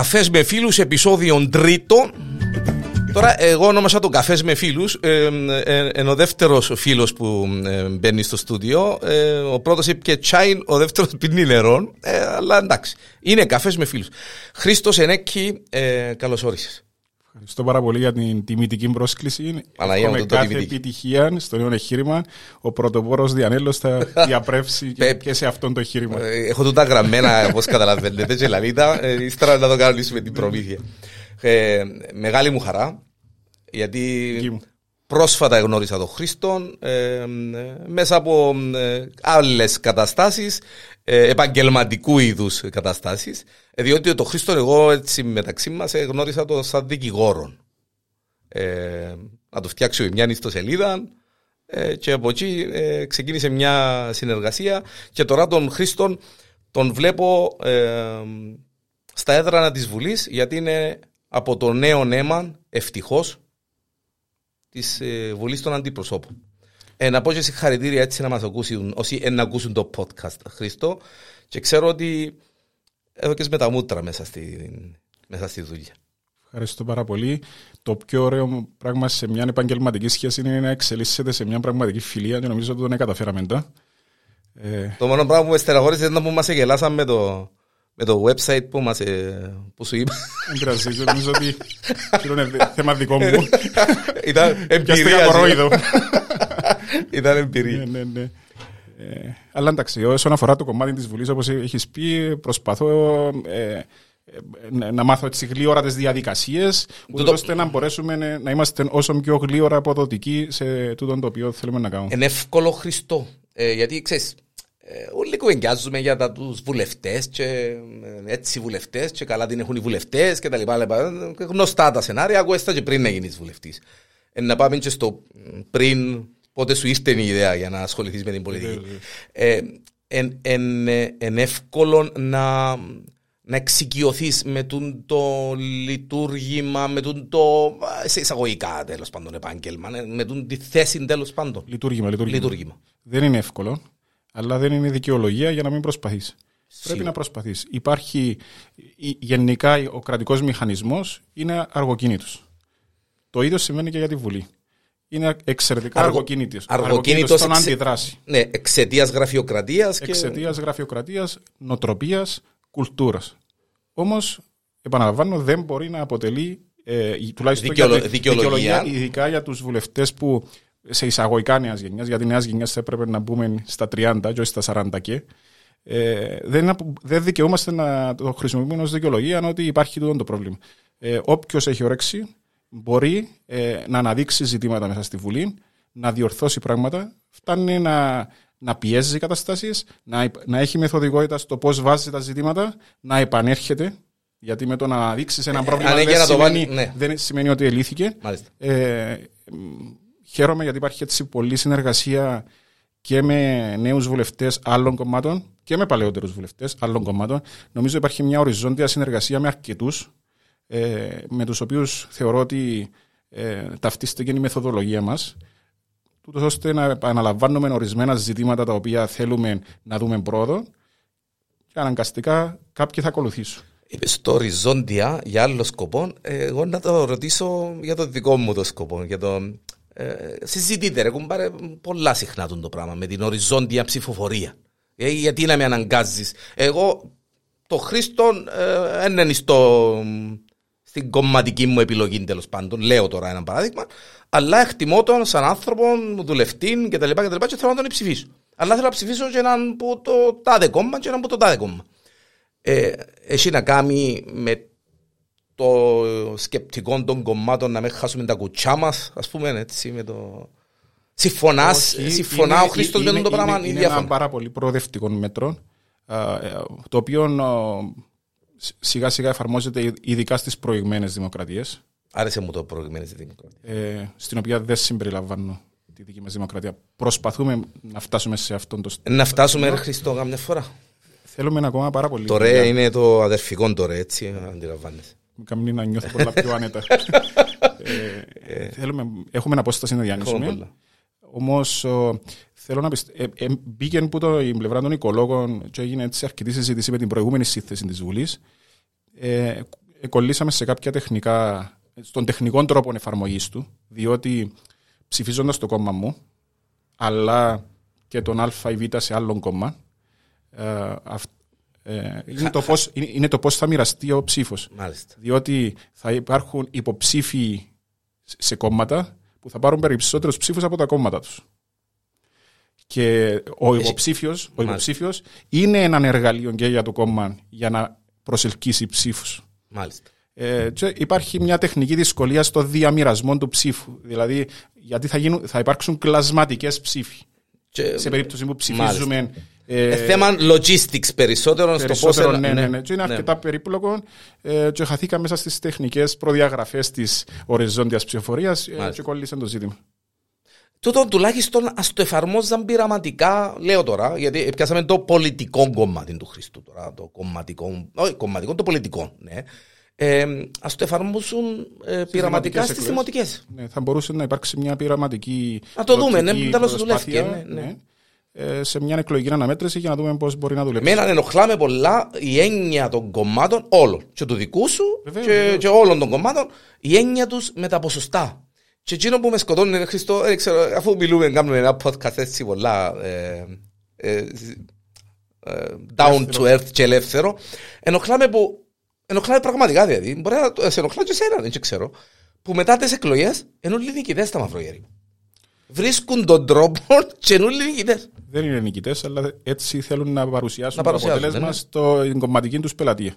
Καφές με φίλους, επεισόδιο τρίτο. Τώρα, εγώ ονόμασα το καφές με φίλους. Ε, ε, ε, ο δεύτερος φίλος που ε, μπαίνει στο στούντιο. Ε, ο πρώτος είπε και τσάιν, ο δεύτερος πίνει νερό. Ε, αλλά εντάξει, είναι καφές με φίλους. Χρήστος Ενέκη, ε, καλώ όρισε. Ευχαριστώ πάρα πολύ για την τιμητική πρόσκληση. Παναγία μου, Εύχομαι το κάθε τιμητική. επιτυχία στο νέο εγχείρημα. Ο πρωτοπόρος Διανέλος θα διαπρέψει και, και σε αυτόν το εγχείρημα. Ε, Έχω τούτα γραμμένα, όπως καταλαβαίνετε, και λαβίτα. Ε, Ύστερα να το κανονίσουμε την προμήθεια. Ε, μεγάλη μου χαρά, γιατί Δική μου. πρόσφατα γνώρισα τον Χρήστο ε, ε, μέσα από ε, άλλες καταστάσεις, ε, επαγγελματικού είδους καταστάσεις, ε, διότι τον Χρήστο εγώ έτσι μεταξύ μας ε, γνώρισα το σαν δικηγόρο. Ε, να το φτιάξουμε μια ιστοσελίδα ε, και από εκεί ε, ξεκίνησε μια συνεργασία και τώρα τον Χρήστον τον βλέπω ε, στα έδρανα της Βουλής γιατί είναι από το νέο νέμα ευτυχώς της ε, Βουλής των Αντιπροσώπων. Ε, να πω και συγχαρητήρια έτσι να μας ακούσουν όσοι ε, να ακούσουν το podcast Χρήστο και ξέρω ότι εδώ και με τα μούτρα μέσα στη, μέσα στη δουλειά. Ευχαριστώ πάρα πολύ. Το πιο ωραίο πράγμα σε μια επαγγελματική σχέση είναι να εξελίσσεται σε μια πραγματική φιλία και νομίζω ότι τον καταφέραμε τα. Ε, Το μόνο πράγμα που με στεναχώρησε ήταν που μας εγελάσαν με το, με το website που, μας, ε, που σου είπα. δεν πειράζει, νομίζω ότι αυτό είναι θέμα δικό μου. ήταν Πιάστηκα εμπειρία. κορόιδο. ήταν εμπειρία. ναι, ναι, ναι. Ε, αλλά εντάξει, όσον αφορά το κομμάτι της Βουλής, όπως έχεις πει, προσπαθώ ε, ε, να- να μάθω έτσι γλύωρα τις διαδικασίες, ούτως το- ώστε να μπορέσουμε να- να είμαστε όσο πιο γλύωρα αποδοτικοί σε τούτο το οποίο θέλουμε να κάνουμε. Είναι εύκολο Χριστό. Ε, γιατί ξέρεις, ε, όλοι κουβεντιάζουμε για τα, τους βουλευτές και ε, έτσι βουλευτές και καλά την έχουν οι βουλευτές και τα λοιπά. λοιπά. Ε, Γνωστά τα σενάρια, ακούες τα και πριν να γίνεις βουλευτής. Ε, να πάμε και στο πριν πότε σου ήρθε η ιδέα για να ασχοληθείς με την πολιτική. Ε, εν, εν, ε, εν εύκολο να, να εξοικειωθείς με τον το λειτουργήμα, με τον το ε, σε εισαγωγικά τέλος πάντων επάγγελμα, ε, με τον τη θέση τέλος πάντων. Λειτουργήμα, λειτουργήμα. Λειτουργήμα. Δεν είναι εύκολο, αλλά δεν είναι δικαιολογία για να μην προσπαθείς. Πρέπει Σίγουρα. να προσπαθείς. Υπάρχει η- γενικά ο κρατικός μηχανισμός είναι αργοκίνητος. Το ίδιο σημαίνει και για τη Βουλή. Είναι εξαιρετικά Αργο- αργοκίνητος. αργοκίνητος στον εξε- αντιδράσει. Ναι, εξαιτίας γραφειοκρατίας και. Εξαιτίας γραφειοκρατίας, νοτροπίας, κουλτούρας. Όμως, επαναλαμβάνω, δεν μπορεί να αποτελεί ε, τουλάχιστον Δικαιολο- για τη- δικαιολογία. ειδικά για τους βουλευτές που σε εισαγωγικά νέας γενιάς, γιατί νέας γενιάς θα έπρεπε να μπούμε στα 30 και όχι στα 40 και. Ε, δεν, είναι απο- δεν δικαιούμαστε να το χρησιμοποιούμε ως δικαιολογία ότι υπάρχει τούτο το πρόβλημα. Ε, Όποιος έχει όρεξη μπορεί ε, να αναδείξει ζητήματα μέσα στη Βουλή, να διορθώσει πράγματα. Φτάνει να, να πιέζει καταστάσεις, να, υπ- να έχει μεθοδικότητα στο πώς βάζει τα ζητήματα, να επανέρχεται. Γιατί με το να αναδείξει ένα πρόβλημα αν δεν, έγινε να το σημαίνει, βάλει- ναι. δεν σημαίνει ότι ελύθηκε. Μάλιστα. Ε, μ, χαίρομαι γιατί υπάρχει έτσι πολλή συνεργασία και με νέους βουλευτές άλλων κομμάτων και με παλαιότερους βουλευτές άλλων κομμάτων. Νομίζω υπάρχει μια οριζόντια συνεργασία με αρκετούς ε, με τους οποίους θεωρώ ότι ε, ταυτίστηκε η μεθοδολογία μας τούτως ώστε να αναλαμβάνουμε ορισμένα ζητήματα τα οποία θέλουμε να δούμε πρόοδο και αναγκαστικά κάποιοι θα ακολουθήσουν. Είπε στο οριζόντια για άλλο σκοπό, ε, εγώ να το ρωτήσω για το δικό μου το σκοπό. Για το, ε, συζητείτε, ρε, κουμπάρε, πολλά συχνά τον το πράγμα με την οριζόντια ψηφοφορία. Ε, γιατί να με αναγκάζεις. Εγώ, το Χρήστο, ε, δεν είναι στο, στην κομματική μου επιλογή τέλος πάντων. Λέω τώρα ένα παράδειγμα. Αλλά εκτιμώ τον σαν άνθρωπο, δουλευτή κτλ. Και, και, και θέλω να τον ψηφίσω. Αλλά θέλω να ψηφίσω και έναν που το τάδε κόμμα και έναν που το τάδε κόμμα ε, έχει να κάνει με το σκεπτικό των κομμάτων να μην χάσουμε τα κουτσιά μας, ας πούμε έτσι, με το. Συμφωνάς, Όχι, συμφωνά είναι- ο Χρήστος με είναι- το πράγμα είναι, ή είναι ένα διαφωνά. πάρα πολύ προοδευτικό μέτρο α, ε, το οποίο α, σ- σιγά σιγά εφαρμόζεται ειδικά στις προηγμένες δημοκρατίες Άρεσε μου το προηγούμενο δημοκρατία. ε, στην οποία δεν συμπεριλαμβάνω τη δική μας δημοκρατία. Προσπαθούμε να φτάσουμε σε αυτόν το στάδιο. Να φτάσουμε ρε Χριστό καμιά φορά. Θέλουμε ακόμα πάρα πολύ. Το ρε είναι το αδερφικό το ρε, έτσι, αντιλαμβάνεσαι. Με κάνει να νιώθω πολλά πιο άνετα. ε, θέλουμε, έχουμε απόσταση να Ακόμα διανύσουμε. Πολλά. Όμω θέλω να πιστεύω. Ε, ε, μπήκε που το, η πλευρά των οικολόγων και έγινε έτσι αρκετή συζήτηση με την προηγούμενη σύνθεση της Βουλής. Ε, κολλήσαμε σε κάποια τεχνικά, στον τεχνικό τρόπο εφαρμογής του, διότι ψηφίζοντας το κόμμα μου, αλλά και τον Α ή Β σε άλλο κόμμα, ε, ε, είναι, το πώς, είναι, το πώς θα μοιραστεί ο ψήφος. Διότι θα υπάρχουν υποψήφοι σε κόμματα που θα πάρουν περισσότερους ψήφους από τα κόμματα τους. Και ο υποψήφιος, ο υποψήφιος είναι ένα εργαλείο και για το κόμμα για να προσελκύσει ψήφους. Μάλιστα. Ε, και υπάρχει μια τεχνική δυσκολία στο διαμοιρασμό του ψήφου. Δηλαδή, γιατί θα, γίνουν, θα υπάρξουν κλασματικές ψήφοι. Και... Σε περίπτωση που ψηφίζουμε ε, θέμα logistics περισσότερο, περισσότερο στο πώς... Ναι, ναι, ναι. Και είναι ναι. αρκετά περίπλοκο ε, και χαθήκα μέσα στις τεχνικές προδιαγραφές της οριζόντιας ψηφοφορίας ε, και κολλήσε το ζήτημα. Τούτο τουλάχιστον ας το εφαρμόζαν πειραματικά, λέω τώρα, γιατί πιάσαμε το πολιτικό κομμάτι του Χριστού τώρα, το κομματικό, όχι κομματικό, το πολιτικό, ναι. Ε, ας το εφαρμόσουν ε, πειραματικά στις δημοτικέ. Ναι, θα μπορούσε να υπάρξει μια πειραματική. Να το δούμε, ναι, τέλο δουλεύει. Ναι, ναι. Ναι. Ε, σε μια εκλογική αναμέτρηση για να δούμε πώς μπορεί να δουλέψει. Μένα ενοχλάμε πολλά η έννοια των κομμάτων όλων. Και του δικού σου βεβαίως, και, βεβαίως. και όλων των κομμάτων, η έννοια τους με τα ποσοστά. Και εκείνο που με σκοτώνει, είναι Χριστό, δεν ξέρω, αφού μιλούμε, κάνουμε ένα podcast έτσι πολλά ε, ε, ε, down to earth και ελεύθερο, ενοχλάμε που. Ενοχλάμε πραγματικά δηλαδή. Μπορεί να σε ενοχλά και εσένα, δεν ξέρω. Που μετά τις εκλογές εννοούν νικητέ στα μαυρογέρι. Βρίσκουν τον τρόπο και εννοούν νικητές δεν είναι νικητές, αλλά έτσι θέλουν να παρουσιάσουν, να το αποτέλεσμα ναι. στην κομματική τους πελατεία.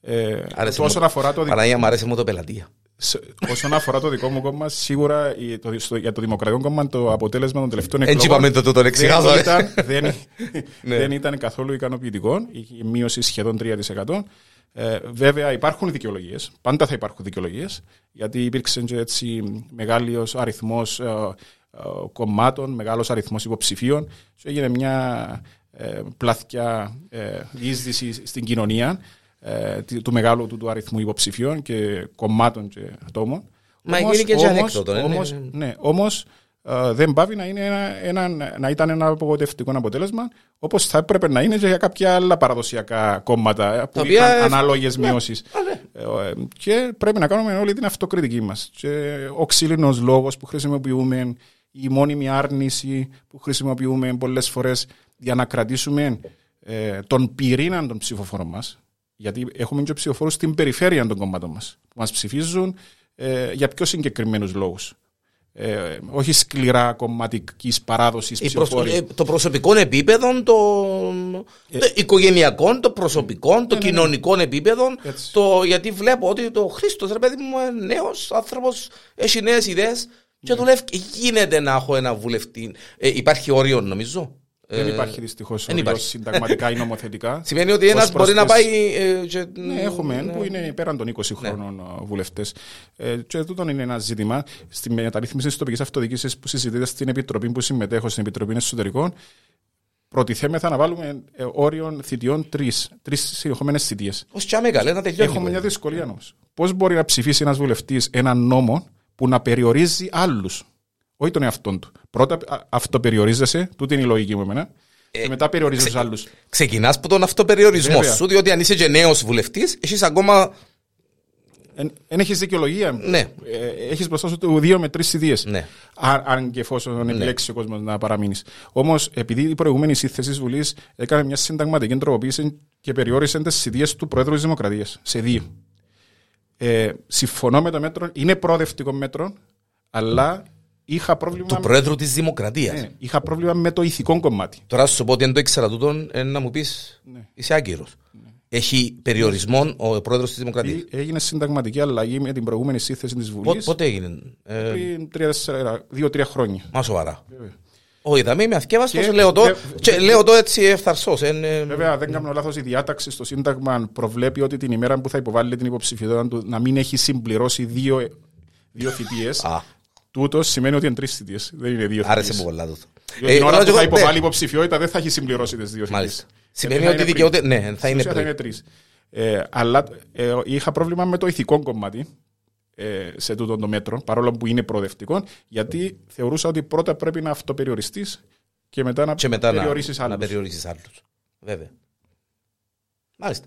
Ε, όσον αφορά το Παναγία, μου αρέσει μου το πελατεία. όσον αφορά το δικό μου κόμμα, σίγουρα το, στο, για το Δημοκρατικό κόμμα το αποτέλεσμα των τελευταίων εκλογών. Έτσι είπαμε το, το, δεν, ήταν, δεν, ναι. δεν ήταν καθόλου ικανοποιητικό. Είχε μείωση σχεδόν 3%. Ε, βέβαια υπάρχουν δικαιολογίες. Πάντα θα υπάρχουν δικαιολογίες. Γιατί υπήρξε έτσι μεγάλος αριθμός ε, κομμάτων, μεγάλος αριθμός υποψηφίων και έγινε μια ε, πλάθια ε, διείσδυση στην κοινωνία ε, του μεγάλου του, του αριθμού υποψηφίων και κομμάτων και ατόμων. Μα έγινε και όμως, ανέκδοτο. Ναι, όμως, ναι, ναι, όμως ε, δεν πάβει να, είναι ένα, ένα, να ήταν ένα απογοητευτικό αποτέλεσμα όπως θα έπρεπε να είναι και για κάποια άλλα παραδοσιακά κόμματα που είχαν ανάλογες ναι, μειώσεις. Ναι. Ε, και πρέπει να κάνουμε όλη την αυτοκριτική μας. Και ο ξύλινος λόγος που χρησιμοποιούμε η μόνιμη άρνηση που χρησιμοποιούμε πολλές φορές για να κρατήσουμε ε, τον πυρήνα των ψηφοφόρων μας. Γιατί έχουμε και ψηφοφόρους στην περιφέρεια των κομμάτων μας που μας ψηφίζουν ε, για πιο συγκεκριμένους λόγους. Ε, όχι σκληρά κομματικής παράδοσης ε, Το προσωπικό επίπεδο, το ε, οικογενειακό, το προσωπικό, το ναι, ναι, ναι. κοινωνικό επίπεδο. Το, γιατί βλέπω ότι το Χρήστος, ρε παιδί μου, νέος άνθρωπος, έχει νέες ιδέες. Και δουλεύει. Γίνεται να έχω ένα βουλευτή. Ε, υπάρχει όριο, νομίζω. Δεν ε, υπάρχει δυστυχώς όριο συνταγματικά ή νομοθετικά. Σημαίνει ότι ένας μπορεί να πάει. Ε, και... Ναι, έχουμε ναι. που είναι πέραν των 20 ναι. χρόνων ναι. βουλευτές. Ε, και τούτο είναι ένα ζήτημα. Στη μεταρρύθμιση της τοπικής αυτοδιοίκησης που συζητείται στην Επιτροπή που συμμετέχω, στην Επιτροπή Εσωτερικών, προτιθέμεθα να βάλουμε ε, όριο θητιών τρεις. Τρεις συνεχόμενες θητείες. Ω τσάμε καλέ, να τελειώνει. Έχουμε μια δυσκολία όμως. Πώς μπορεί να ψηφίσει ένας βουλευτής έναν νόμο που να περιορίζει άλλους. Όχι τον εαυτό του. Πρώτα αυτοπεριορίζεσαι, τούτη είναι η λογική μου εμένα. Ε, και μετά περιορίζει ξε, του άλλους. Ξεκινάς από τον αυτοπεριορισμό Βέβαια. σου, διότι αν είσαι και νέος βουλευτής, έχεις ακόμα. Δεν έχεις δικαιολογία. Ναι. Ε, έχεις μπροστά σου δύο με τρεις ιδέε. Ναι. Αν και εφόσον ναι. επιλέξει ο κόσμος να παραμείνεις. Όμως, επειδή η προηγούμενη σύνθεση της Βουλής έκανε μια συνταγματική τροποποίηση και περιόρισε τις ιδέε του Πρόεδρου της Δημοκρατίας σε δύο. Ε, συμφωνώ με το μέτρο, είναι προοδευτικό μέτρο, αλλά είχα πρόβλημα. Του Πρόεδρου της Δημοκρατίας. Ναι, είχα πρόβλημα με το ηθικό κομμάτι. Τώρα σου πω ότι αν το ήξερα τούτο, ε, να μου πεις ναι. είσαι άγκυρος. Ναι. Έχει περιορισμό ο Πρόεδρος της Δημοκρατίας. Έγινε συνταγματική αλλαγή με την προηγούμενη σύνθεση της Βουλής. Πότε έγινε. Ε, πριν δύο-τρία χρόνια. Μα σοβαρά. Βέβαια. Όχι, θα είμαι αθκεύαστος, λέω, το, και λέω το έτσι ευθαρσός. Βέβαια, δεν κάνω λάθος. Η διάταξη στο Σύνταγμα προβλέπει ότι την ημέρα που θα υποβάλει την υποψηφιότητα του να μην έχει συμπληρώσει δύο, δύο θητείες. Τούτος σημαίνει ότι είναι τρεις θητείες. Δεν είναι δύο θητείες. Άρεσε μου πολλά τούτο. Την ώρα που θα υποβάλει υποψηφιότητα δεν θα έχει συμπληρώσει τις δύο θητείες. Σημαίνει ότι δικαιούται. Ναι, θα είναι τρεις. Ε, αλλά ε, είχα πρόβλημα με το ηθικό κομμάτι ε, σε τούτο το μέτρο, παρόλο που είναι προοδευτικό, γιατί θεωρούσα ότι πρώτα πρέπει να αυτοπεριοριστείς και μετά να περιορίσει άλλου. Να περιορίσεις άλλους. Βέβαια. Μάλιστα.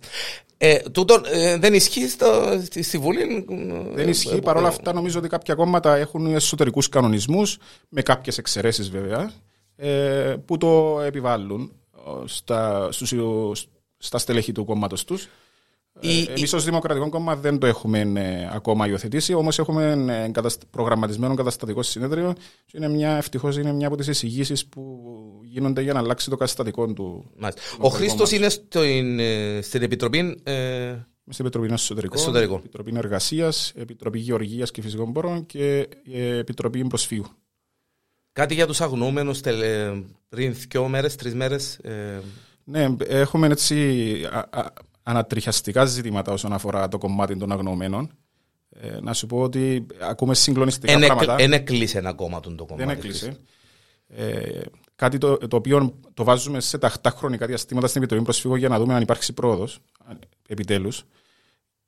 Ε, τούτο ε, δεν ισχύει στο, στη, στη Βουλή. Δεν ισχύει. Παρ' όλα αυτά, νομίζω ότι κάποια κόμματα έχουν εσωτερικούς κανονισμούς, με κάποιες εξαιρέσεις βέβαια, ε, που το επιβάλλουν στα, στους, στα στελέχη του κόμματος τους. Η... Εμείς ως Δημοκρατικό Κόμμα δεν το έχουμε ε, ακόμα υιοθετήσει, όμως έχουμε ε, προγραμματισμένο καταστατικό συνέδριο και είναι μια, ευτυχώς είναι μια από τις εισηγήσεις που γίνονται για να αλλάξει το καταστατικό του. Ο Χρήστος είναι στην, ε, στην Επιτροπή. Ε... Στην Επιτροπή Εσωτερικών, Επιτροπή Εργασίας, Επιτροπή Γεωργίας και Φυσικών Πόρων και Επιτροπή Προσφύγου. Κάτι για τους αγνοούμενους πριν δύο μέρες, τρεις μέρες. Ε... Ναι, έχουμε έτσι ανατριχιαστικά ζητήματα όσον αφορά το κομμάτι των αγνωμένων. Ε, να σου πω ότι ακούμε συγκλονιστικά εν, πράγματα. Δεν έκλεισε ένα κόμμα το κομμάτι. Δεν έκλεισε. Ε, κάτι το, το οποίο το βάζουμε σε ταχτά χρονικά διαστήματα στην Επιτροπή Προσφύγων για να δούμε αν υπάρξει πρόοδος. Επιτέλους.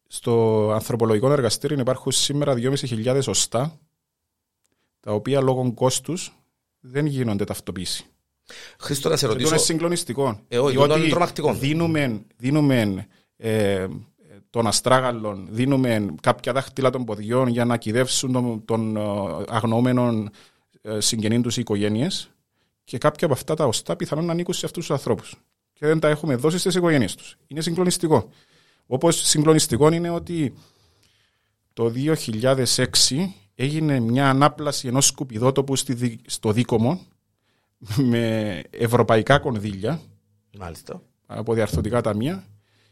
Στο ανθρωπολογικό εργαστήριο υπάρχουν σήμερα 2.500 οστά, τα οποία λόγω κόστους δεν γίνονται ταυτοποίηση. Χρήστο, να σε ρωτήσω. είναι συγκλονιστικό. Ε, όχι, είναι τρομακτικό. Δίνουμε, δίνουμε ε, των αστράγαλων, δίνουμε κάποια δάχτυλα των ποδιών για να κυδεύσουν των, των ε, αγνοούμενων ε, συγγενείων τους οι οικογένειες και κάποια από αυτά τα οστά πιθανόν να ανήκουν σε αυτούς τους ανθρώπους. Και δεν τα έχουμε δώσει στις οικογένειες τους. Είναι συγκλονιστικό. Όπως συγκλονιστικό είναι ότι το 2006 έγινε μια ανάπλαση ενός σκουπιδότοπου στο Δίκομο με ευρωπαϊκά κονδύλια Μάλιστα. από διαρθωτικά ταμεία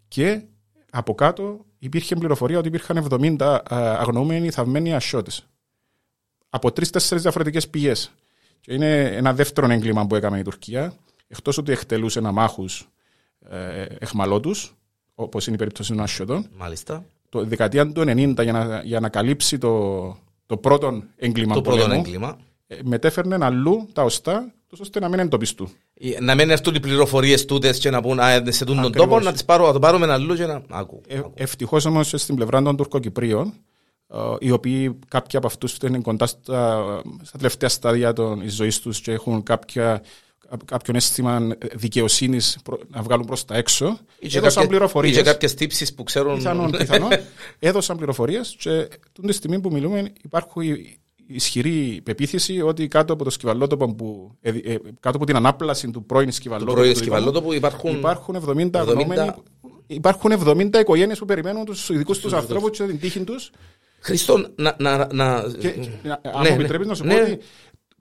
και από κάτω υπήρχε πληροφορία ότι υπήρχαν 70 αγνοούμενοι θαυμένοι ασιώτες. Από τρει-τέσσερι διαφορετικές πηγές. Και είναι ένα δεύτερο έγκλημα που έκαμε η Τουρκία. Εκτός ότι εκτελούσε μάχους ε, εχμαλώτους, όπως είναι η περίπτωση των Ασιωτών. Μάλιστα. Το δεκαετία του 90 για να, για να καλύψει το, το πρώτο έγκλημα το πρώτο έγκλημα. Ε, μετέφερνε αλλού τα οστά ώστε να μην εντοπιστούν. Ε, να μην έρθουν οι πληροφορίες τούτες και να πούν Α, σε τον τόπο, να τις πάρω, το πάρουμε αλλού και να. Άκου. Ε, Ευτυχώς όμως στην πλευρά των Τουρκοκυπρίων, ε, οι οποίοι κάποιοι από αυτούς είναι κοντά στα, στα τελευταία στάδια της ζωής τους και έχουν κάποια, κάποιον αίσθημα δικαιοσύνης να βγάλουν προς τα έξω. Έδωσαν πληροφορίες. Ή κάποιες τύψεις που ξέρουν. Πιθανόν, πιθανόν. έδωσαν πληροφορίες και την στιγμή που μιλούμε υπάρχουν ισχυρή πεποίθηση ότι κάτω από το σκυβαλότοπο που, ε, ε, κάτω από την ανάπλαση του πρώην σκυβαλότοπου, υπάρχουν, υπάρχουν 70, 70... υπάρχουν 70 οικογένειες που περιμένουν τους ειδικού τους ανθρώπου και την τύχη τους. Χριστό, να. να, να... Και, αν ναι, μου επιτρέπεις να σου ναι. πω ότι.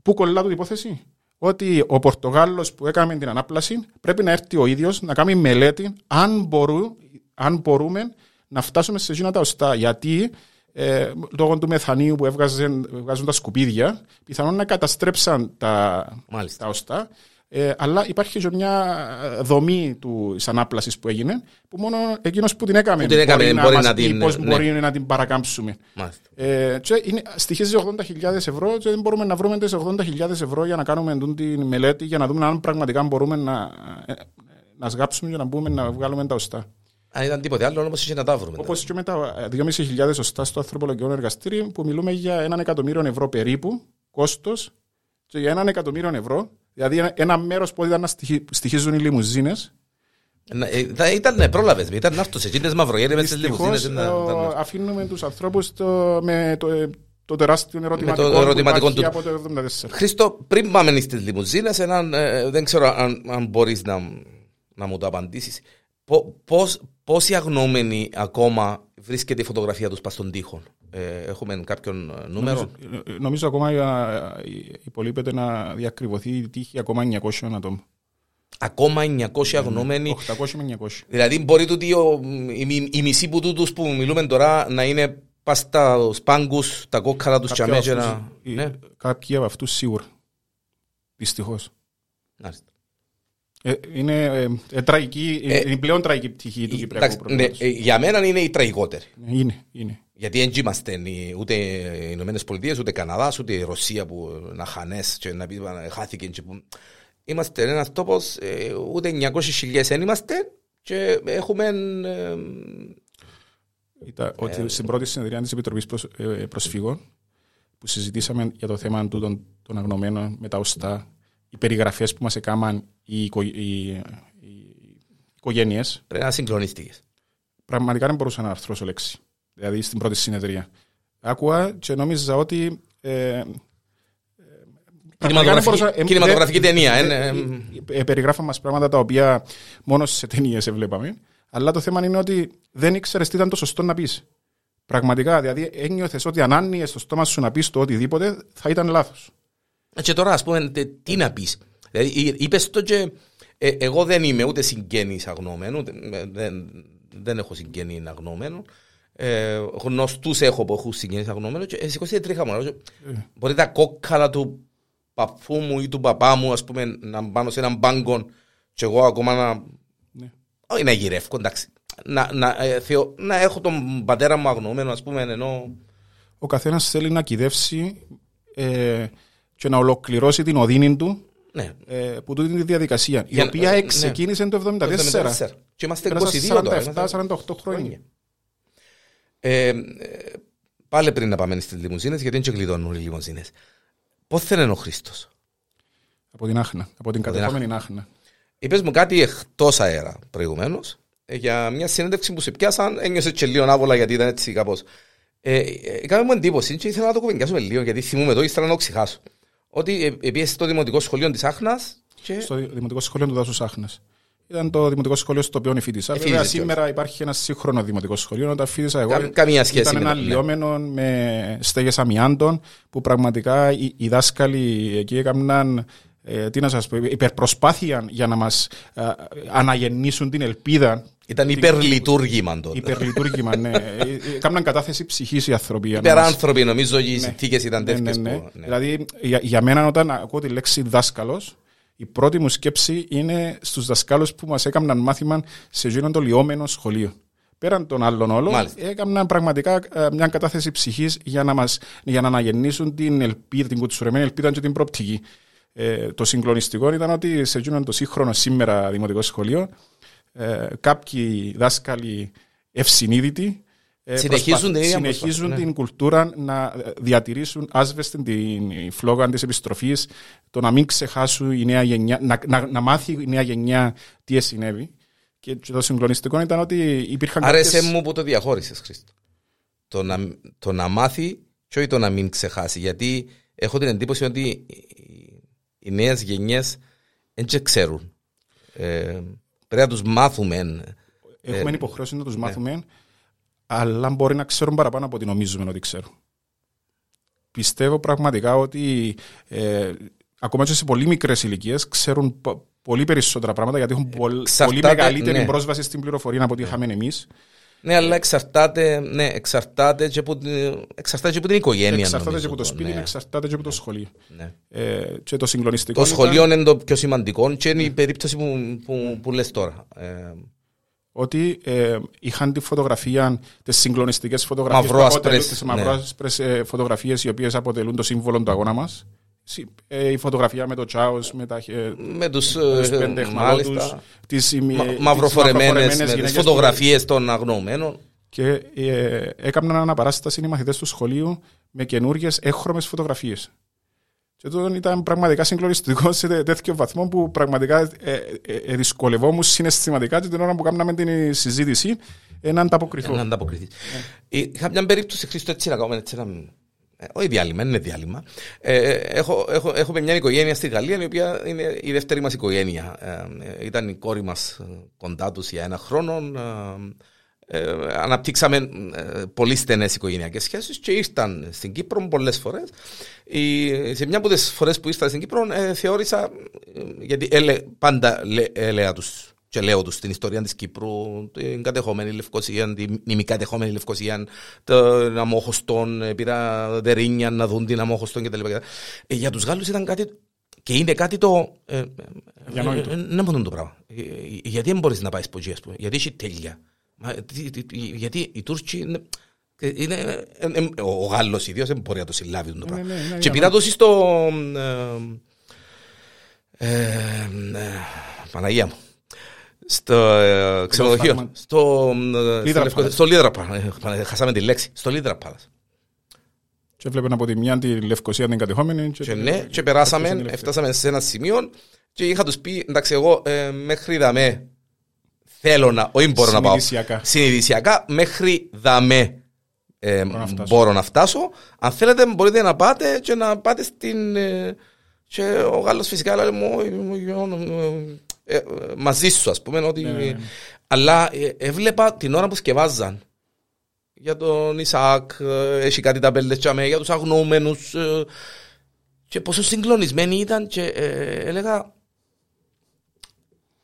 Πού κολλά του υπόθεση, ότι ο Πορτογάλος που έκανε την ανάπλαση πρέπει να έρθει ο ίδιος να κάνει μελέτη αν, μπορού, αν μπορούμε να φτάσουμε σε εκείνα τα οστά. Γιατί ε, λόγω του μεθανίου που έβγαζαν, βγάζουν τα σκουπίδια, πιθανόν να καταστρέψαν τα, τα οστά. Ε, αλλά υπάρχει και μια δομή της ανάπλασης που έγινε, που μόνο εκείνος που την έκαμε, που την έκαμε μπορεί, να, μπορεί να την, πώς ναι. μπορεί να την παρακάμψουμε. Ε, και είναι, στοιχίζει 80.000 ευρώ και δεν μπορούμε να βρούμε τις 80.000 ευρώ για να κάνουμε τη μελέτη, για να δούμε αν πραγματικά μπορούμε να, ε, να σγάψουμε και να μπούμε να βγάλουμε τα οστά. Αν ήταν τίποτε άλλο, όμως είχε να τα βρούμε. Όπως και με τα 2.500 σωστά στο ανθρωπολογικό εργαστήριο, που μιλούμε για έναν εκατομμύριο ευρώ περίπου κόστος και για έναν εκατομμύριο ευρώ, δηλαδή ένα μέρος που ήταν να στοιχίζουν οι λιμουζίνες. Ε, θα ήταν, ναι, πρόλαβες. Ήταν να έρθω σε εκείνες μαυρογέρε μες τι λιμουζίνες. Αφήνουμε τους ανθρώπους με το, ε, το τεράστιο ερωτηματικό, το ερωτηματικό του από το 1974. Χρήστο, πριν πάμε στις λιμουζίνες, ε, δεν ξέρω αν, αν μπορείς να, να μου το απαντήσεις. Πώς, πόσοι αγνώμενοι ακόμα βρίσκεται η φωτογραφία τους πας στον τοίχο; Ε, έχουμε κάποιον ε, νούμερο; Νομίζω, ε, νομίζω ακόμα υπολείπεται να διακριβωθεί η τύχη ακόμα 900 ατόμων. Ακόμα 900 αγνώμενοι. 800 με 900. Δηλαδή μπορεί τούτοι, η, η μισή που τούτους που μιλούμε τώρα να είναι πας στα σπάγκους, τα κόκκαλα τους τσαμέτζερα. Ναι. Κάποιοι από αυτούς σίγουρα. Δυστυχώς. Άριστα. Ε, είναι ε, ε, τραγική, ε, είναι η πλέον τραγική πτυχή του Κυπριακού ναι, Για μένα είναι η τραγικότερη. Είναι, είναι. Γιατί δεν είμαστε ούτε οι Ηνωμένες Πολιτείες, ούτε Καναδάς, ούτε η Ρωσία που να χανές και να πει χάθηκε. Και που... Είμαστε ένας τόπος, ούτε 900.000 δεν είμαστε και έχουμε. Ήταν ότι στην πρώτη συνεδρία της Επιτροπής Προσφύγων που συζητήσαμε για το θέμα των, των αγνωμένων με τα οστά οι περιγραφές που μας έκαναν οι, οι, οι, οικογένειες. Πρέπει να συγκλονίστηκε. Πραγματικά δεν μπορούσα να αρθρώσω λέξη. Δηλαδή στην πρώτη συνεδρία. Άκουγα και νόμιζα ότι. Ε, πραγματικά δεν μπορούσα- ε, Κινηματογραφική δεν- ταινία. ε, ε, ε, ε, περιγράφαν μας πράγματα τα οποία μόνο σε ταινίες βλέπαμε. Αλλά το θέμα είναι ότι δεν ήξερες τι ήταν το σωστό να πεις. Πραγματικά, δηλαδή ένιωθες ότι αν άνοιε το στόμα σου να πεις το οτιδήποτε, θα ήταν λάθος. Και τώρα, ας πούμε, τε- τι να πεις. Δηλαδή, είπες το και ε, εγώ δεν είμαι ούτε συγγενής αγνώμενο, ούτε, ε, δεν, δεν έχω συγγενή αγνώμενο. Ε, Γνωστούς έχω που έχουν συγγενείς αγνώμενο και ε, σηκώθηκε τρίχα μου. Λέω, Μπορεί τα κόκκαλα του παππού μου ή του παπά μου, ας πούμε, να πάνω σε έναν μπάγκο και εγώ ακόμα να. Ναι. Όχι να γυρεύω, εντάξει. Να, να, ε, θεω- να έχω τον πατέρα μου αγνώμενο, ας πούμε, ενώ. Ο καθένας θέλει να κυδεύσει ε, και να ολοκληρώσει την οδύνη του Ναι, ε, που τούτη τη διαδικασία, η Για- οποία ε, ξεκίνησε το 1974. 74. Και είμαστε Πέρασαν 22 τώρα. είμαστε- 47-48 χρόνια. Ε, ε, πάλι πριν να πάμε στις λιμουζίνες, γιατί δεν και κλειδώνουν οι λιμουζίνες. Πώς θέλει ο Χρήστος; Από την Άχνα, από την την κατεχόμενη Άχνα. Είπες μου κάτι εκτός αέρα προηγουμένως για μια συνέντευξη που σε πιάσαν. Ένιωσες και λίγο άβολα γιατί ήταν έτσι κάπως. Ε, ε, Κάμε μου εντύπωση και ήθελα να το κουβεντιάσουμε λίγο γιατί θυμούμαι το, ήθελα να το ξεχάσω. Ότι ε, επίσης στο δημοτικό σχολείο της Άχνας. Και... Στο Δημοτικό Σχολείο του Δάσους Άχνας. Ήταν το δημοτικό σχολείο στο οποίο φοιτήσα. Βέβαια, Εφοίτησες σήμερα υπάρχει ένα σύγχρονο δημοτικό σχολείο. Όταν φοιτήσα εγώ, Κα- καμία σχέση ήταν με ένα το- ναι. λιόμενο με στέγες αμοιάντων που πραγματικά οι, οι δάσκαλοι εκεί έκαναν. Ε, τι να σας πω, υπερπροσπάθεια για να μας ε, αναγεννήσουν την ελπίδα Ήταν υπερλειτουργήμα τότε. υπερλειτουργήμα, ναι. Ε, ε, Κάμναν κατάθεση ψυχής οι άνθρωποι. για να μας- Υπεράνθρωποι, νομίζω οι συνθήκες ήταν ναι, τέτοιες. ναι, ναι. Δηλαδή, για, για μένα, όταν ακούω τη λέξη δάσκαλος, η πρώτη μου σκέψη είναι στους δασκάλους που μας έκαναν μάθημα σε εκείνον το λιόμενο σχολείο. Πέραν των άλλων όλων, Μάλιστα. έκαναν πραγματικά ε, μια κατάθεση ψυχής για, να μας, για να αναγεννήσουν την ελπίδα, την κουτσουρεμένη ελπίδα και την προοπτική. Ε, το συγκλονιστικό ήταν ότι σε εκείνον το σύγχρονο σήμερα δημοτικό σχολείο, ε, κάποιοι δάσκαλοι ευσυνείδητοι ε, Συνεχίζουν προσπα- την ίδια συνεχίζουν προσπάθεια, την κουλτούρα να διατηρήσουν άσβεστη την φλόγα της επιστροφής, το να μην ξεχάσουν η νέα γενιά, να, να, να μάθει η νέα γενιά τι συνέβη. Και το συγκλονιστικό ήταν ότι υπήρχαν Άρεσε κάποιες- μου που το διαχώρισες, Χρήστο. Το να, το να μάθει και όχι το να μην ξεχάσει. Γιατί έχω την εντύπωση ότι οι- οι νέες γενιές δεν και ξέρουν. Ε, πρέπει να τους μάθουμε. Έχουμε υποχρέωση να τους μάθουμε, αλλά μπορεί να ξέρουν παραπάνω από ό,τι νομίζουμε ότι ξέρουν. Πιστεύω πραγματικά ότι ε, ακόμα και σε πολύ μικρές ηλικίες ξέρουν πο- πολύ περισσότερα πράγματα γιατί έχουν πολ- πολύ Εξαρτάται, μεγαλύτερη ναι. πρόσβαση στην πληροφορία από ό,τι είχαμε εμείς. Ναι, αλλά εξαρτάται, ναι, εξαρτάται, και από, την- εξαρτάται και από την οικογένεια. Εξαρτάται νομίζω, και από το σπίτι, ναι. εξαρτάται και από το σχολείο. Ναι. Ε, και το συγκλονιστικό. Το ήταν σχολείο είναι το πιο σημαντικό και είναι η περίπτωση που, που, που λες τώρα. Ε, Ότι ε, είχαν τη φωτογραφία, τις συγκλονιστικές φωτογραφίες. Μαυρόασπρες, Τις ναι. μαυρόασπρες ε, φωτογραφίες οι οποίες αποτελούν το σύμβολο του αγώνα μας. Η φωτογραφία με το Τσάος, με τα ε, με τους, τους ε, πέντε μάλιστα, εχμαλώτους, τις, ε, μα, τις μαυροφορεμένες, με τις γυναίκες που- φωτογραφίες των αγνοωμένων. Και ε, έκαναν αναπαράσταση οι μαθητές του σχολείου με καινούριε έχρωμες φωτογραφίες. Και τότε ήταν πραγματικά συγκλονιστικό σε τέ- τέτοιο βαθμό που πραγματικά ε, ε, ε, δυσκολευόμουν συναισθηματικά και την ώρα που κάναμε την συζήτηση ε, να ανταποκριθώ. Να ανταποκριθείς. Ε, Είχα μια περίπτωση, Χρήστο, έτσι να κάνουμε έτσι ένα... ε, Όχι διάλειμμα, είναι διάλειμμα. Ε, ε, έχω, έχω, έχουμε μια οικογένεια στη Γαλλία, η οποία είναι η δεύτερη μας οικογένεια. Ε, ε, ήταν η κόρη μας ε, κοντά τους για ένα χρόνο. Ε, ε, αναπτύξαμε ε, πολύ στενές οικογενειακές σχέσεις και ήρθαν στην Κύπρο πολλές φορές. Η, σε μια από τις φορές που ήρθαν στην Κύπρο ε, θεώρησα, ε, γιατί έλε, πάντα λέ, έλεγα τους και λέω τους την ιστορία της Κύπρου, την κατεχόμενη Λευκοσία, την ημικατεχόμενη Λευκοσία, τον αμόχωστον, ε, πήρα δερίνια να δουν την αμόχωστον κτλ. Ε, για τους Γάλλους ήταν κάτι και είναι κάτι το. Ε, Διανόητο. ε, ε, Δεν μπορούν το πράγμα. Ε, ε, Γιατί δεν μπορείς να πάεις από εκεί, ας πούμε. Γιατί έχει τέλεια. Μα, τι- τι- τι- γιατί οι Τούρκοι είναι. ε, είναι ε, ε, ε, ο Γάλλος ιδίως δεν μπορεί να το συλλάβει το πράγμα. ναι, ναι, Και ναι, πήρα το στο. ε, ε, ε, Παναγία μου. Στο ε, ξενοδοχείο. Φάγμα. Στο, ε, Λίδρα στο Λευκο- Palace. στο Λίδρα Palace. Ε, Χάσαμε τη λέξη. Στο Λίδρα Palace. Και βλέπουν από τη μια τη Λευκοσία την κατεχόμενη. Και ναι, και περάσαμε, την τελευταία. έφτασαμε σε ένα σημείο και είχα τους πει, εντάξει εγώ ε, μέχρι δαμέ θέλω να, όχι μπορώ να πάω. Συνειδησιακά. Συνειδησιακά μέχρι δαμέ ε, να φτάσω. μπορώ να φτάσω. Αν θέλετε μπορείτε να πάτε και να πάτε στην... ε, και ο Γάλλος φυσικά λέει μου, «Όχι, μου, γιον, ε, ε, μαζί σου ας πούμε ότι... Ναι, ναι, ναι. Αλλά ε, έβλεπα την ώρα που σκευάζαν για τον Ισακ, ε, έχει κάτι τα πέλτες τσάμε, για τους αγνοούμενους ε, και πόσο συγκλονισμένοι ήταν και ε, έλεγα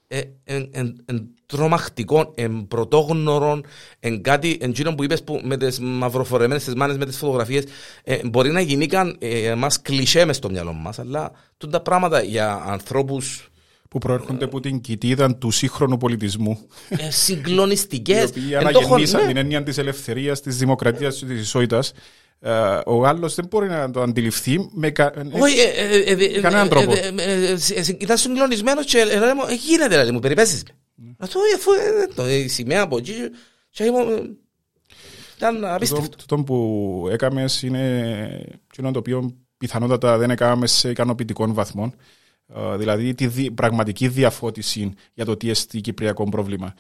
ε, εν, εν, εν τρομακτικό, εν πρωτόγνωρο, εν κάτι, εν εκείνο που είπες που με τις μαυροφορεμένες τις μάνες με τις φωτογραφίες ε, μπορεί να γινήκαν ε, μας κλισέ μες στο μυαλό μας αλλά τούτα πράγματα για ανθρώπους Που προέρχονται από την κοιτίδα του σύγχρονου πολιτισμού. ε, Οι συγκλονιστικές οποίοι εν το έχω- αναγεννήσαν ναι. την έννοια της ελευθερίας, της δημοκρατίας, της ισότητας. Ο άλλο δεν μπορεί να το αντιληφθεί με. κα- Όχι, ε, ε, ε, ε, Κανέναν ε, τρόπο. ε, ε, ε, ε, ε, Ήταν συγκλονισμένος και λέει μου, «Ε, γίνεται δηλαδή μου, περιπέσεις με. Αυτό αφού ε, το- η σημαία από εκεί και ήμουν, ε, ήταν Το, απίστευτο. το που έκαμες είναι εκείνο το οποίο πιθανότατα δεν έκαμες σε ικανοποιητικών βαθμών. Ε, δηλαδή τη δι- πραγματική διαφώτιση για το τι εστί κυπριακό πρόβλημα.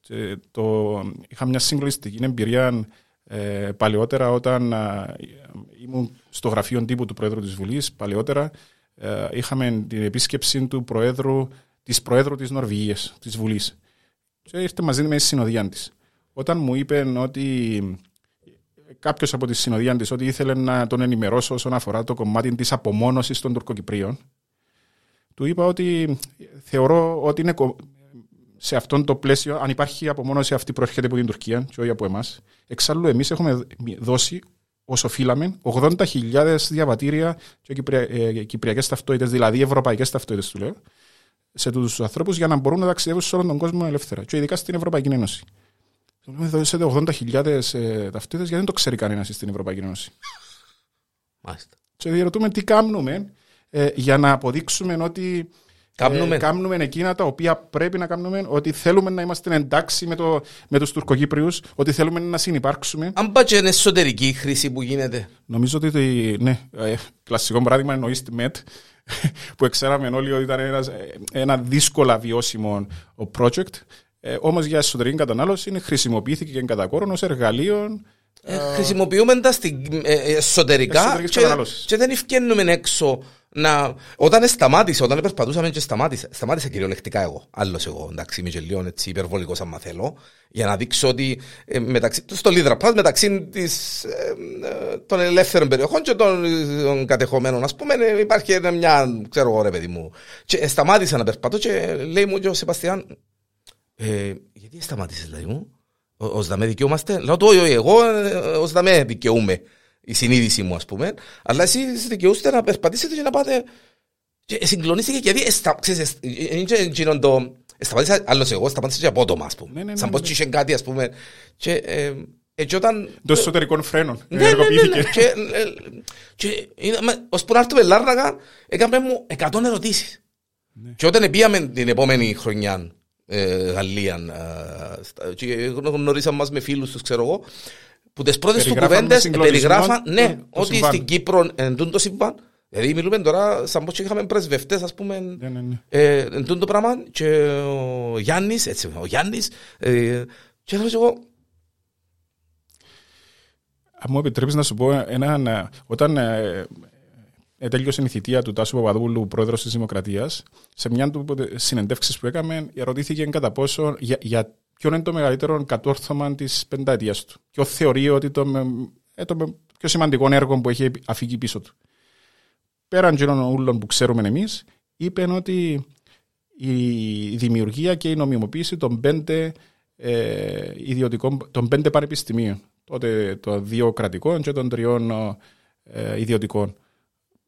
Και το, είχα μια συγκλονιστική εμπειρία ε, παλαιότερα όταν ε, ήμουν στο γραφείο τύπου του Προέδρου της Βουλής παλαιότερα ε, είχαμε την επίσκεψη του Προέδρου της Προέδρου της Νορβηγίας, της Βουλής και ήρθε μαζί με τη συνοδεία της. Όταν μου είπε ότι κάποιος από τη συνοδεία της ότι ήθελε να τον ενημερώσω όσον αφορά το κομμάτι της απομόνωσης των Τουρκοκυπρίων. Του είπα ότι θεωρώ ότι είναι κο- σε αυτόν το πλαίσιο, αν υπάρχει απομόνωση αυτή προέρχεται από την Τουρκία και όχι από εμάς. Εξάλλου, εμείς έχουμε δώσει όσο φύλαμε 80.000 διαβατήρια και κυπρια, ε, κυπριακές ταυτότητες, δηλαδή ευρωπαϊκές ταυτότητες του λέω, σε τους ανθρώπους για να μπορούν να ταξιδεύουν σε όλον τον κόσμο ελεύθερα. Και ειδικά στην Ευρωπαϊκή Ένωση. Του λέμε, δώσετε 80.000 ε, ταυτότητες, γιατί δεν το ξέρει κανένας στην Ευρωπαϊκή Ένωση. Μάλιστα. Και διαρωτούμε τι κάνουμε ε, για να αποδείξουμε ότι Κάμνουμε. ε, κάνουμε εκείνα τα οποία πρέπει να κάνουμε, ότι θέλουμε να είμαστε εντάξει με, το, με τους Τουρκοκύπριους, ότι θέλουμε να συνεπάρξουμε. Αν πάει και είναι εσωτερική χρήση που γίνεται. Νομίζω ότι, το- ναι, ε, κλασικό παράδειγμα είναι ο EastMed, που ξέραμε όλοι ότι ήταν ένας, ε, ένα δύσκολα βιώσιμο ο project, ε, όμως για εσωτερική κατανάλωση χρησιμοποιήθηκε και κατά κόρον ως εργαλείο Ε, χρησιμοποιούμε τα στην, ε, ε, εσωτερικά Εσωτερικής και, κατανάλωσης. και δεν ευκαινούμε έξω να... Όταν σταμάτησε, όταν περπατούσαμε και σταμάτησε, σταμάτησα κυριολεκτικά εγώ, άλλος εγώ, εντάξει, είμαι και λίγο έτσι υπερβολικός άμα θέλω, για να δείξω ότι ε, μεταξύ, στο Λίδρα Πας, μεταξύ της, ε, ε, των ελεύθερων περιοχών και των, ε, των κατεχομένων, ας πούμε, ε, υπάρχει ένα- μια, ξέρω εγώ ρε παιδί μου, και ε, σταμάτησα να περπατώ και λέει μου και ο Σεπαστιάν, ε, γιατί σταμάτησες λέει μου, Ω- ως δαμέ δικαιούμαστε. Λέω του, όχι, όχι, εγώ ε, ως δαμέ δικαιούμαι. Η συνείδηση μου, ας πούμε. Αλλά εσείς δικαιούστε να περπατήσετε και να πάτε. Και συγκλονίστηκε γιατί εστα... ξέρεις, εσ- ε, είναι και εκείνον το... Σταμάτησα, άλλος εγώ, σταμάτησα και απότομα, ας πούμε. Ναι, ναι, ναι, Σαν ναι, πως ναι. είχε κάτι, ας πούμε. Και, ε, ε, και όταν... των εσωτερικών φρένων. Ναι, ναι, ναι, ενεργοποιήθηκε. ναι. Και, ε, και είδαμε, ως που να έρθουμε Λάρνακα, έκαμε μου 100 ερωτήσεις. Ναι. Και όταν πήγαμε την επόμενη χρονιά ε, Γαλλία ε, στα- και γνωρίσαμε μας με φίλους τους, ξέρω εγώ, που τις πρώτες του Περιγράφαν με κουβέντες συγκλονισμό περιγράφαν το- ναι, το ότι συμβάν. στην Κύπρο εντούν το συμβάν. Δηλαδή μιλούμε τώρα σαν πως είχαμε πρεσβευτές ας πούμε Ναι, ναι, ναι. ε, εντούν το πράγμα και ο Γιάννης, έτσι, ο Γιάννης ε, και λέω και εγώ Αν μου επιτρέπεις να σου πω, έναν, ε, όταν ε, ε, τέλειωσε η θητεία του Τάσου Παπαδούλου, πρόεδρος της Δημοκρατίας, σε μια του συνεντεύξεις που έκαμε, ερωτήθηκε κατά πόσο για, για ποιο είναι το μεγαλύτερο κατόρθωμα της πενταετίας του. Ποιο θεωρεί ότι το, με- ε, το με- πιο σημαντικό έργο που έχει αφήγει πίσω του. Πέραν των ούλων που ξέρουμε εμείς, είπε ότι η δημιουργία και η νομιμοποίηση των πέντε ε, ιδιωτικών, των πέντε πανεπιστημίων. Τότε των δύο κρατικών και των τριών ε, ιδιωτικών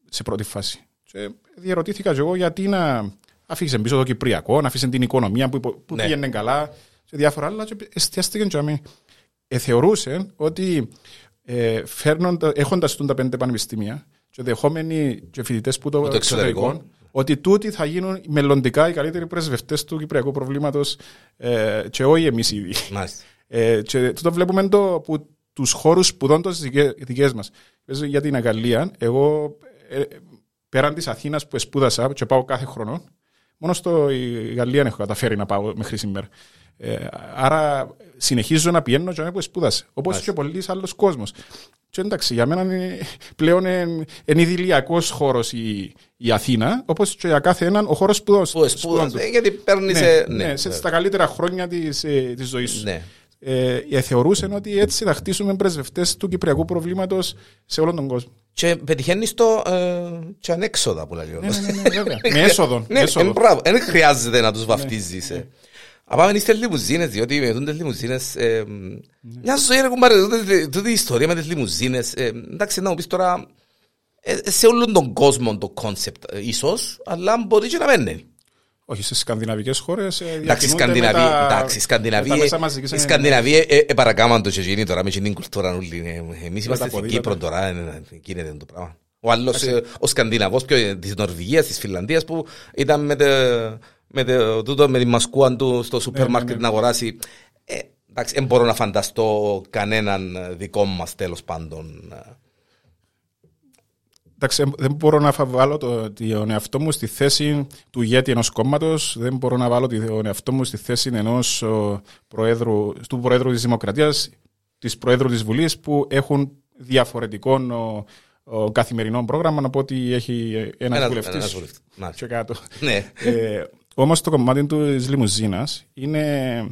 σε πρώτη φάση. Και διαρωτήθηκα και εγώ γιατί να αφήσει πίσω το Κυπριακό, να αφήσει την οικονομία που, υπο- που Ναι. πήγαινε καλά και διάφορα άλλα και εστιάστηκε και αμέ. Ε, θεωρούσε ότι ε, φέρνοντα, έχοντας τούν τα πέντε πανεπιστήμια και δεχόμενοι και φοιτητές που το, το εξωτερικό. εξωτερικό, ότι τούτοι θα γίνουν μελλοντικά οι καλύτεροι πρεσβευτές του Κυπριακού προβλήματος ε, και όχι εμείς ήδη. μάλιστα Ε, και το βλέπουμε το, που τους χώρους σπουδών των δικές μας. Πες για την Αγγλία, εγώ ε, πέραν της Αθήνας που σπούδασα και πάω κάθε χρόνο, Μόνο στο η Γαλλία έχω καταφέρει να πάω μέχρι σήμερα. Ε, άρα συνεχίζω να πηγαίνω και που σπούδασε. Όπως και πολλοί άλλο κόσμος. Και εντάξει, για μένα είναι, πλέον είναι, είναι ιδηλιακός χώρος η, η Αθήνα, όπως και για κάθε έναν ο χώρος σπουδών του. Γιατί παίρνεις. Ναι, σε, ναι, ναι, σε, ναι. στα καλύτερα χρόνια της της ζωής σου. Ναι. Ε, ε, θεωρούσαν ότι έτσι θα χτίσουμε πρεσβευτές του κυπριακού προβλήματος σε όλον τον κόσμο. Και πετυχαίνεις το ε, και ανέξοδα που λέει. Ναι, ναι, ναι, ναι, βέβαια. με έσοδο. Ναι, έσοδο. ε, μπράβο. Δεν χρειάζεται να τους βαφτίζεις. ε. Αν πάμε στις λιμουζίνες, διότι με τούτες λιμουζίνες, ε, μια ζωή ρε κουμπάρε, τούτη- τούτη η ιστορία με τις λιμουζίνες, ε, εντάξει να μου πεις τώρα, ε, σε όλον τον κόσμο το concept ίσως, αλλά μπορεί και να μην είναι. Όχι, σε σκανδιναβικές χώρες. Εντάξει, Σκανδιναβία, εντάξει, Σκανδιναβία, η Σκανδιναβία ε, ε, παρακάμαν το και γίνει τώρα με την κουλτούρα όλη. ε, Εμείς είμαστε στην ποδήλατα. Κύπρο τώρα, ε, ε, γίνεται το πράγμα. Ο άλλος, ε, ο Σκανδιναβός πιο, ε, της Νορβηγίας, της Φιλανδίας που ήταν με, το- με, το- τούτο, με τη μασκούα του στο σούπερ μάρκετ να αγοράσει. Ε, εντάξει, δεν μπορώ να φανταστώ κανέναν ε, δικό μας τέλος πάντων. Ε. Εντάξει, δεν μπορώ να φα- βάλω το, τον εαυτό μου στη θέση του ηγέτη ενός κόμματος. Δεν μπορώ να βάλω τον εαυτό μου στη θέση ενός ο, προέδρου, του Προέδρου της Δημοκρατίας, της Προέδρου της Βουλής, που έχουν διαφορετικό ο, ο καθημερινό πρόγραμμα από ότι έχει ένας Ένας- βουλευτής. ένας βουλευτής. Μάλιστα. Και κάτω. Ναι. Ε, Όμως το κομμάτι της λιμουζίνας είναι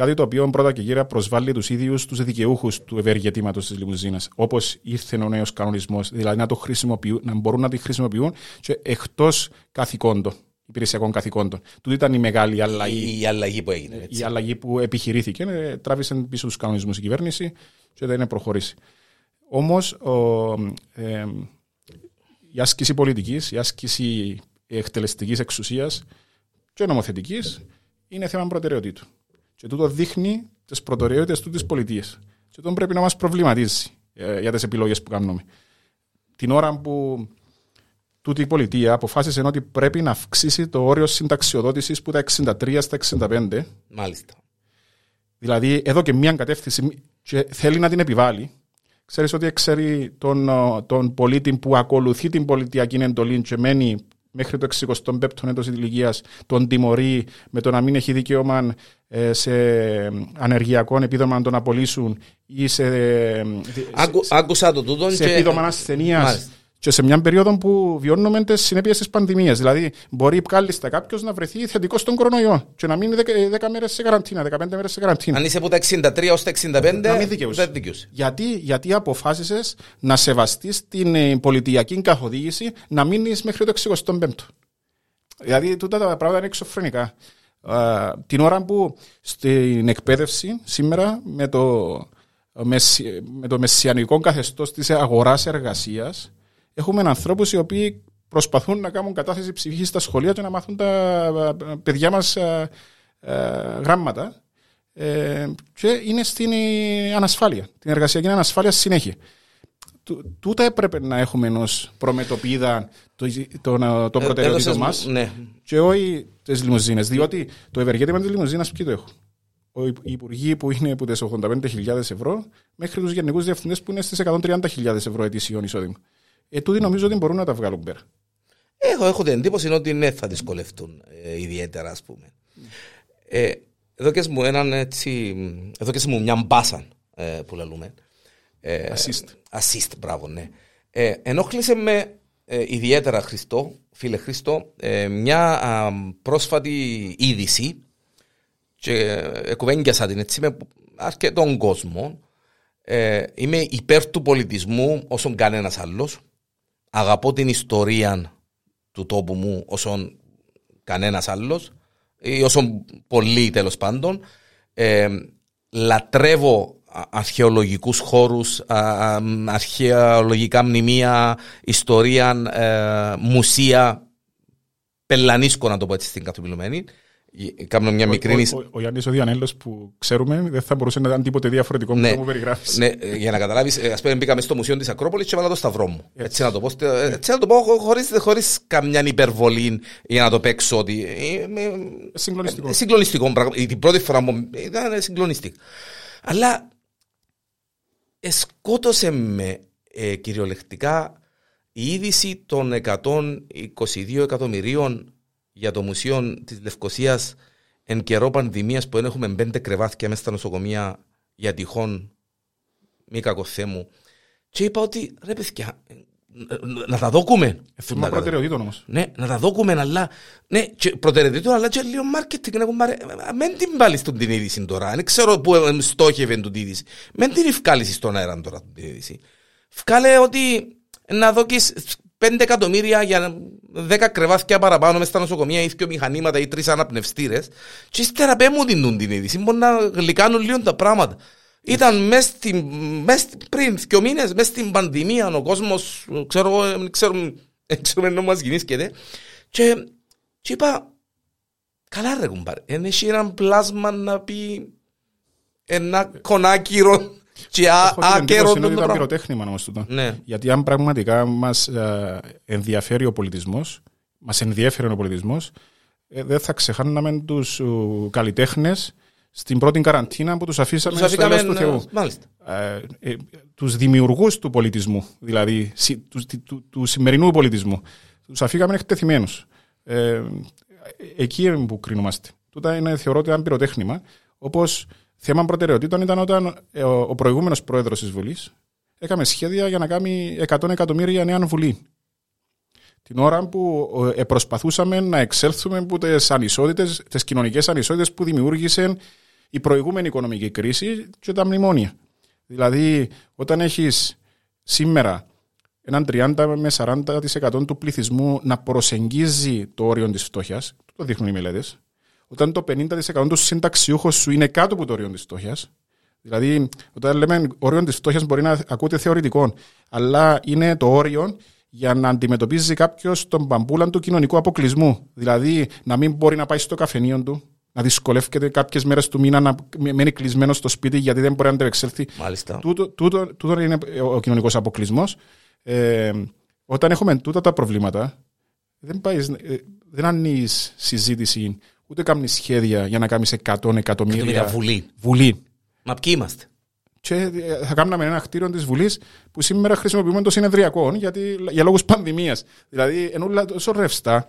κάτι το οποίο πρώτα και κύρια προσβάλλει τους ίδιους τους δικαιούχους του ευεργετήματος της λιμουζίνας. Όπως ήρθε ο νέος κανονισμός, δηλαδή να, το χρησιμοποιούν, να μπορούν να τη χρησιμοποιούν και εκτός καθηκόντων, υπηρεσιακών καθηκόντων. Τούτη ήταν η μεγάλη αλλαγή. Η, η αλλαγή που έγινε. έτσι. Η αλλαγή που επιχειρήθηκε, ε, τράβησε πίσω τους κανονισμούς η κυβέρνηση και δεν είναι προχωρήσει. Όμως ε, η άσκηση πολιτικής, η άσκηση εκτελεστικής εξουσίας και νομοθετικής είναι θέμα προτεραιοτήτου. Και τούτο δείχνει τις προτεραιότητες του της πολιτείας. Και αυτό πρέπει να μας προβληματίζει ε, για τις επιλογές που κάνουμε. Την ώρα που τούτη η πολιτεία αποφάσισε ότι πρέπει να αυξήσει το όριο συνταξιοδότησης που τα 63 στα 65, Μάλιστα. δηλαδή εδώ και μία κατεύθυνση και θέλει να την επιβάλλει. Ξέρεις ότι ξέρει τον, ε, τον πολίτη που ακολουθεί την πολιτιακή εντολή και μένει μέχρι το 65ο έτος ηλικίας, τον τιμωρεί με το να μην έχει δικαίωμα ε, σε ανεργειακό επίδομα να τον απολύσουν ή σε, ε, Άκου, άκουσα το τούτο σε και... επίδομα ασθενεία Μάλιστα. Και σε μια περίοδο που βιώνουμε τις συνέπειες της πανδημίας. Δηλαδή, μπορεί κάλλιστα κάποιος να βρεθεί θετικός στον κορονοϊό και να μείνει 10, μέρες σε καραντίνα, 15 μέρες σε καραντίνα. Αν είσαι από τα 63 ως τα 65, Να μην δικαιούσε. δεν δικαιούσε. Γιατί, γιατί αποφάσισες να σεβαστείς την ε, πολιτιακή καθοδήγηση να μείνεις μέχρι το 65ο. Δηλαδή, τούτα τα πράγματα είναι εξωφρενικά. Α, την ώρα που στην εκπαίδευση σήμερα με το, μεσι- με το μεσιανικό καθεστώς της αγοράς εργασίας έχουμε ανθρώπους οι οποίοι προσπαθούν να κάνουν κατάθεση ψυχής στα σχολεία και να μάθουν τα ε, παιδιά μας ε, ε, γράμματα ε, και είναι στην ε, ανασφάλεια, την εργασιακή ανασφάλεια στη συνέχεια. Τού- Τούτα έπρεπε να έχουμε ενός προμετωπίδα των το, το, το Ε, προτεραιοτήτων έδωσες μας μου- Ναι. και όχι τις λιμουζίνες. Διότι το ευεργέτημα της λιμουζίνας ποιοι το έχουν; Ο υπ- οι υπουργοί που είναι από τις 85.000 ευρώ μέχρι τους γενικούς διευθυντές που είναι στις 130.000 ευρώ ετήσιον εισόδημα. Ε, τούτοι νομίζω ότι μπορούν να τα βγάλουν πέρα. Έχω, έχω την εντύπωση ότι ναι, θα δυσκολευτούν ε, ιδιαίτερα, ας πούμε. Ε, εδώ και μου έναν έτσι, εδώ και μου μια μπάσα ε, που λαλούμε. Ε, Assist. Assist, μπράβο, ναι. Ε, ενόχλησε με ε, ιδιαίτερα Χριστό, φίλε Χριστό, ε, μια α, πρόσφατη είδηση και ε, κουβέντιασα την έτσι με αρκετόν κόσμο. Ε, είμαι υπέρ του πολιτισμού όσον κανένας άλλος. Αγαπώ την ιστορία του τόπου μου όσον κανένας άλλος ή όσον πολλοί τέλος πάντων. Ε, λατρεύω α- αρχαιολογικούς χώρους, α, α, αρχαιολογικά μνημεία, ιστορία, ε, μουσεία, πελανίσκο να το πω έτσι στην καθομιλωμένη. Ε, Κάνω μια μικρή... Ο, ο, ο, ο Γιάννης ο Διανέλο που ξέρουμε δεν θα μπορούσε να ήταν τίποτε διαφορετικό με Ναι. το που περιγράφεις. Ναι, ε, για να καταλάβεις, ας πούμε, μπήκα μέσα στο Μουσείο της Ακρόπολης και βάλα το σταυρό μου. Έτσι να το πω, στε- έτσι να το πω χωρί χωρίς καμιά υπερβολή για να το παίξω ότι. ε, με- Συγκλονιστικό. ε, Συγκλονιστικό πράγμα. Ε, Την πρώτη φορά μου ήταν συγκλονιστικό. Αλλά σκότωσε με ε, κυριολεκτικά η είδηση των 122 εκατομμυρίων για το Μουσείο της Λευκοσίας εν καιρό πανδημίας που δεν έχουμε πέντε κρεβάτια μέσα στα νοσοκομεία για τυχόν μη κακοθέμου. Και είπα ότι ρε παιδιά, να τα δόκουμε. Θέμα προτεραιοτήτων όμως. Ναι, να τα δόκουμε, αλλά. Ναι, και προτεραιοτήτων, αλλά και λίγο marketing. Να πούμε, μην την βάλεις στον την είδηση τώρα. Δεν ξέρω πού στόχευε την είδηση. Μην την ευκάλει στον αέρα τώρα την είδηση. Βγάλε ότι να δόκεις 5 εκατομμύρια για 10 κρεβάτια παραπάνω μέσα στα νοσοκομεία ή δύο μηχανήματα ή τρεις αναπνευστήρες. Και ύστερα πέ μου την την είδηση. Μπορεί να γλυκάνουν λίγο τα πράγματα. Ήταν μέσα στην, μες, πριν δύο μήνες, μέσα στην πανδημία, ο κόσμος, ξέρω εγώ, δεν ξέρουμε, ξέρουμε να μας γεννήσκεται. Και, και είπα, καλά ρε κουμπάρε, δεν έχει έναν πλάσμα να πει ένα κονάκυρο και άκερο το πράγμα. πυροτέχνημα όμως τούτο. Ναι. Γιατί αν πραγματικά μας ε, ενδιαφέρει ο πολιτισμός, μας ενδιαφέρει ο πολιτισμός, ε, δεν θα ξεχάναμε τους καλλιτέχνες στην πρώτη καραντίνα που τους αφήσαμε Τους στο έλεος του αφήκαμε, Θεού. μάλιστα. Ε, ε, τους δημιουργούς του πολιτισμού, δηλαδή σι- τους, του, του, του σημερινού πολιτισμού. Τους αφήκαμε εκτεθειμένους. Ε, εκεί είναι που κρίνομαστε. Τούτα είναι, θεωρώ ότι ήταν πυροτέχνημα. Όπως θέμα προτεραιοτήτων ήταν όταν ε, ο, ο προηγούμενος πρόεδρος της Βουλής έκαμε σχέδια για να κάνει 100 εκατομμύρια νέα Βουλή. Την ώρα που ε, προσπαθούσαμε να εξέλθουμε από τις ανισότητες, τις κοινωνικές ανισότητες που δημιούργησε η προηγούμενη οικονομική κρίση και τα μνημόνια. Δηλαδή, όταν έχεις σήμερα έναν 30 με 40% του πληθυσμού να προσεγγίζει το όριο της φτώχειας, το δείχνουν οι μελέτες, όταν το 50% του συνταξιούχου σου είναι κάτω από το όριο της φτώχειας, δηλαδή όταν λέμε όριο της φτώχειας μπορεί να ακούτε θεωρητικό, αλλά είναι το όριο για να αντιμετωπίζει κάποιος τον παμπούλαν του κοινωνικού αποκλεισμού. Δηλαδή να μην μπορεί να πάει στο καφενείο του, να δυσκολεύεται κάποιες μέρες του μήνα να μένει κλεισμένος στο σπίτι γιατί δεν μπορεί να αντεπεξέλθει. Μάλιστα. Τούτο, τούτο, τούτο είναι ο κοινωνικός αποκλεισμός. Ε, όταν έχουμε τούτα τα προβλήματα, δεν, πάεις, ε, δεν ανοίγει συζήτηση, ούτε κάνει σχέδια για να κάνει 100 Εκατομμύρια εκατομμύρια βουλή. βουλή. Μα ποιοι είμαστε; Και ε, θα κάναμε ένα κτίριο της Βουλής που σήμερα χρησιμοποιούμε το συνεδριακό γιατί, για λόγους πανδημίας. Δηλαδή, ενούλα τόσο ρευστά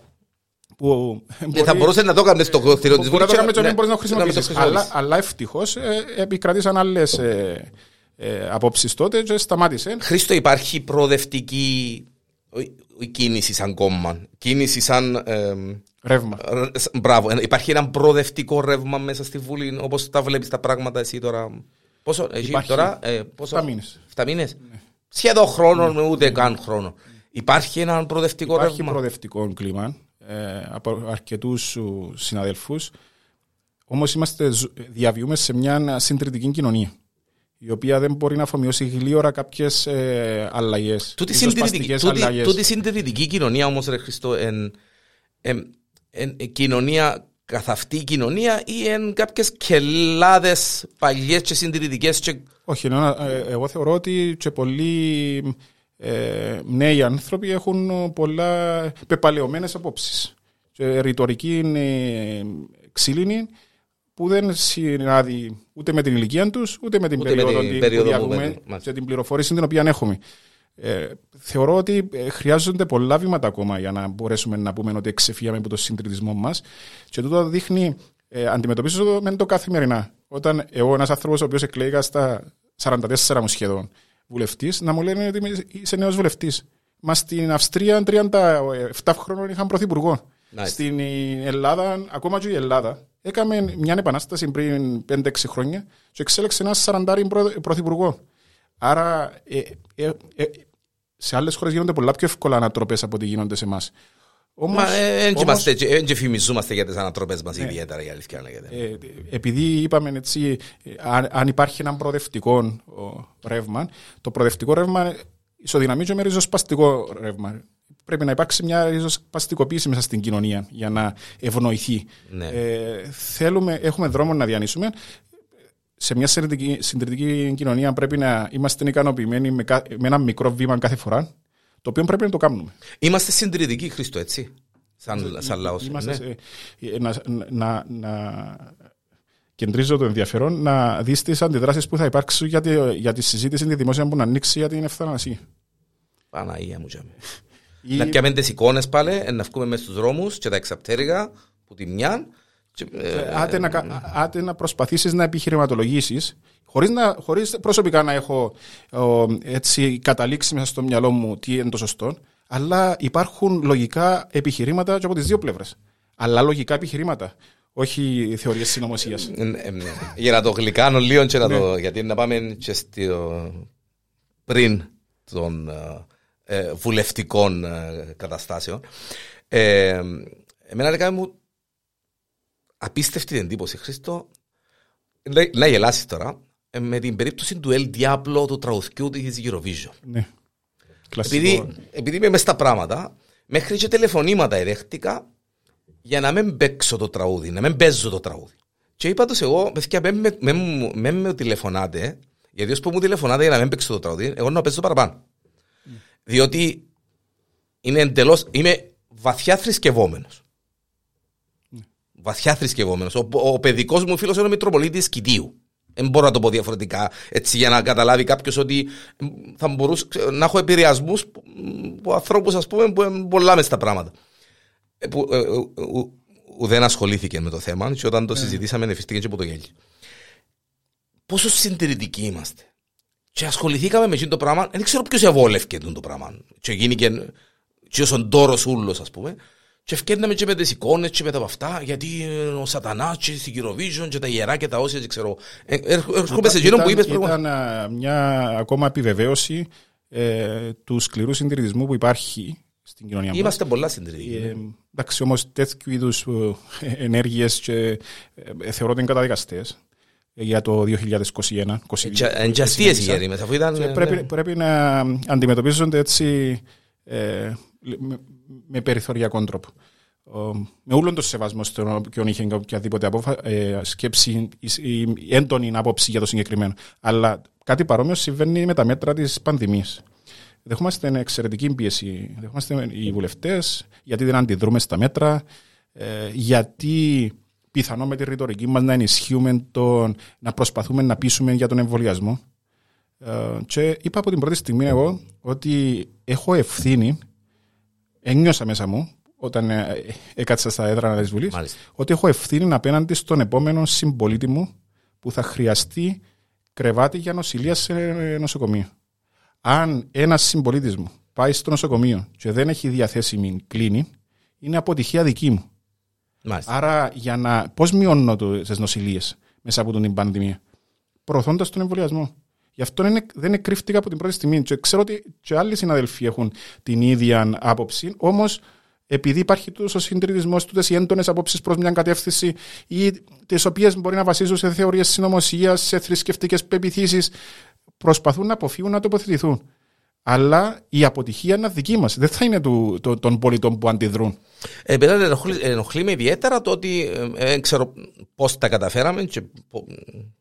που. Και θα μπορούσες να το έκανες στο κτίριο της Μπορεί να το κάνουμε και ναι, δεν μπορείς να να το μην το χρησιμοποιήσεις. Αλλά, αλλά ευτυχώς επικρατήσαν άλλες ε, ε, απόψεις τότε και σταμάτησε. Χρήστο, υπάρχει προοδευτική η κίνηση σαν κόμμα. Κίνηση σαν. Εμ, Ρεύμα. ρε- σ- μπράβο. Ε, Υπάρχει ένα προοδευτικό ρεύμα μέσα στη Βουλή, όπως τα βλέπεις τα πράγματα εσύ τώρα. Πόσο, εσύ Υπάρχει. τώρα, ε, πόσο, Εφτά μήνες. Ναι. 7 μήνες. Σχεδόν χρόνο, ούτε καν χρόνο. Υπάρχει ένα προοδευτικό Υπάρχει ρεύμα; προοδευτικό κλίμα ε, από αρκετούς συναδέλφους. Όμως είμαστε, ζ- διαβιούμε σε μια συντηρητική κοινωνία. Η οποία δεν μπορεί να αφομοιώσει γλίωρα κάποιες ε, αλλαγές. Τούτη συντηρητική, τούτη, τούτη συντηρητική κοινωνία όμως, ρε Χριστό, εν, εν, εν, εν κοινωνία, καθαυτή κοινωνία ή εν κάποιες κελάδες παλιές και συντηρητικές. Και... Όχι, ενώ, ε, εγώ θεωρώ ότι και πολλοί ε, νέοι άνθρωποι έχουν πολλά πεπαλαιωμένες απόψεις. Και ρητορική είναι ξύλινη που δεν συνάδει ούτε με την ηλικία τους, ούτε με την Ούτε με περίοδο, την την περίοδο που που διαβούμε μένουν, μάλιστα. και την πληροφόρηση την οποία έχουμε. Ε, θεωρώ ότι ε, χρειάζονται πολλά βήματα ακόμα για να μπορέσουμε να πούμε ότι εξεφύγαμε από το συντηρητισμό μας. Και τούτο δείχνει, ε, αντιμετωπίζω το με το καθημερινά. Όταν εγώ, ένας άνθρωπος ο οποίος εκλέγα στα 44 μου σχεδόν βουλευτής, να μου λένε ότι είμαι- είσαι νέος βουλευτής. Μα στην Αυστρία 37 χρόνων είχαν πρωθυπουργό. Nice. Στην Ελλάδα, ακόμα και η Ελλάδα, έκαμε μια επανάσταση πριν 5-6 χρόνια και εξέλεξε ένας 40 πρωθυπουργό. Άρα, ε, ε, ε, σε άλλες χώρες γίνονται πολλά πιο εύκολα ανατροπές από ό,τι γίνονται σε εμάς. Μα δεν και φημιζόμαστε για τις ανατροπές μας ιδιαίτερα, η αλήθεια λέγεται. Ε, επειδή είπαμε έτσι, ε, αν, αν υπάρχει ένα προοδευτικό ο, ρεύμα, το προοδευτικό ρεύμα ισοδυναμεί και με ριζοσπαστικό ρεύμα. Πρέπει να υπάρξει μια ριζοσπαστικοποίηση μέσα στην κοινωνία για να ευνοηθεί. Ναι. Ε, θέλουμε, έχουμε δρόμο να διανύσουμε. Σε μια συντηρητική, συντηρητική κοινωνία πρέπει να είμαστε ικανοποιημένοι με, κα- με ένα μικρό βήμα κάθε φορά, το οποίο πρέπει να το κάνουμε. Είμαστε συντηρητικοί, Χρήστο, έτσι; Σαν, σαν λαός. Είμαστε Ναι. σε- ε, να, να, να κεντρίζω το ενδιαφέρον να δεις τις αντιδράσεις που θα υπάρξουν για τη, για τη συζήτηση τη δημόσια που να ανοίξει για την ευθανασία. Παναγία μου, τζάμε. Ή... Να πιάμε τις εικόνες πάλι, να βγούμε μέσα στους δρόμους και τα εξαπτέρυγα που τη μια. Και, ε, άτε, να, άτε να προσπαθήσεις να επιχειρηματολογήσεις χωρίς, να, χωρίς προσωπικά να έχω ο, έτσι καταλήξει μέσα στο μυαλό μου τι είναι το σωστό αλλά υπάρχουν λογικά επιχειρήματα και από τις δύο πλευρές. Αλλά λογικά επιχειρήματα όχι θεωρίες συνωμοσίας. Ε, ε, για να το γλυκάνω λίγο και να το. Ναι. Γιατί να πάμε και στο πριν των ε, βουλευτικών καταστάσεων. Εμένα λέει μου απίστευτη εντύπωση, Χρήστο. Να γελάσεις τώρα με την περίπτωση του El Diablo του τραγουδιού της Eurovision. Ναι. Επειδή, επειδή είμαι μέσα στα πράγματα, μέχρι και τηλεφωνήματα εδέχτηκα για να μην παίξω το τραγούδι, να μην παίζω το τραγούδι. Και είπα τους εγώ, παιδιά, με, με, με, με τηλεφωνάτε, γιατί ως που μου τηλεφωνάτε για να μην παίξω το τραγούδι, εγώ να παίζω παραπάνω. Mm. Διότι είναι εντελώς, είμαι βαθιά θρησκευόμενος. Mm. Βαθιά θρησκευόμενος. Ο, ο, ο παιδικός μου φίλος είναι ο Μητροπολίτης Κιτίου. Δεν μπορώ να το πω διαφορετικά έτσι για να καταλάβει κάποιος ότι θα μπορούσε να έχω επηρεασμούς από ανθρώπους που είναι πολλά με στα πράγματα. Ε, που ε, ουδέν ασχολήθηκε με το θέμα και όταν το ναι. συζητήσαμε νεφιστήκε και από το γέλιο. Πόσο συντηρητικοί είμαστε. Και ασχοληθήκαμε με αυτό το πράγμα, δεν ξέρω ποιος εβόλευκε το πράγμα. Και γίνηκε και όσον τόρος ούλος ας πούμε. Και ευκαιρνάμε και με τις εικόνες και με τα αυτά, γιατί ο σατανάς και στην Eurovision και τα ιερά και τα όσια, δεν ξέρω. Ε, έρχομαι σε εκείνο που είπες Ήταν μια ακόμα επιβεβαίωση ε, του σκληρού συντηρητισμού που υπάρχει στην κοινωνία Είμαστε πολλά συντηρητικοί. Ε, εντάξει, όμως τέτοιου είδους ε, ενέργειες ε, θεωρώ ότι είναι καταδικαστές για το 2021. Εντζαστίε οι μέσα, αφού ήταν. Πρέπει, ναι. πρέπει να αντιμετωπίζονται έτσι ε, με, με περιθωριακό τρόπο. Με όλον το σεβασμό στον οποίο είχε οποιαδήποτε απόφα, ε, σκέψη ή έντονη άποψη για το συγκεκριμένο. Αλλά κάτι παρόμοιο συμβαίνει με τα μέτρα της πανδημίας δεχόμαστε εξαιρετική πίεση. Δεχόμαστε οι βουλευτές, γιατί δεν αντιδρούμε στα μέτρα, ε, γιατί πιθανό με τη ρητορική μας να ενισχύουμε τον, να προσπαθούμε να πείσουμε για τον εμβολιασμό. Ε, και είπα από την πρώτη στιγμή εγώ ότι έχω ευθύνη, ένιωσα μέσα μου, όταν ε, έκατσα στα έδρανα της Βουλής, ότι έχω ευθύνη απέναντι στον επόμενο συμπολίτη μου που θα χρειαστεί κρεβάτι για νοσηλεία σε νοσοκομείο αν ένας συμπολίτης μου πάει στο νοσοκομείο και δεν έχει διαθέσιμη κλίνη, είναι αποτυχία δική μου. Μάλιστα. Άρα, για να. Πώς μειώνω τις νοσηλίε μέσα από την πανδημία, προωθώντας τον εμβολιασμό. Γι' αυτό είναι, δεν κρύφτηκα από την πρώτη στιγμή. Και ξέρω ότι και άλλοι συναδελφοί έχουν την ίδια άποψη, όμως επειδή υπάρχει τόσο συντηρητισμός, τούτες οι έντονες απόψεις προς μια κατεύθυνση ή τις οποίες μπορεί να βασίζουν σε θεωρίες συνωμοσίας, σε θρησκευτικές πεπιθήσεις, προσπαθούν να αποφύγουν να τοποθετηθούν. Αλλά η αποτυχία είναι δική μας. Δεν θα είναι του, το, των πολιτών που αντιδρούν. Ε, ενοχλεί, ενοχλεί με ιδιαίτερα το ότι ε, δεν ξέρω πώς τα καταφέραμε. Και,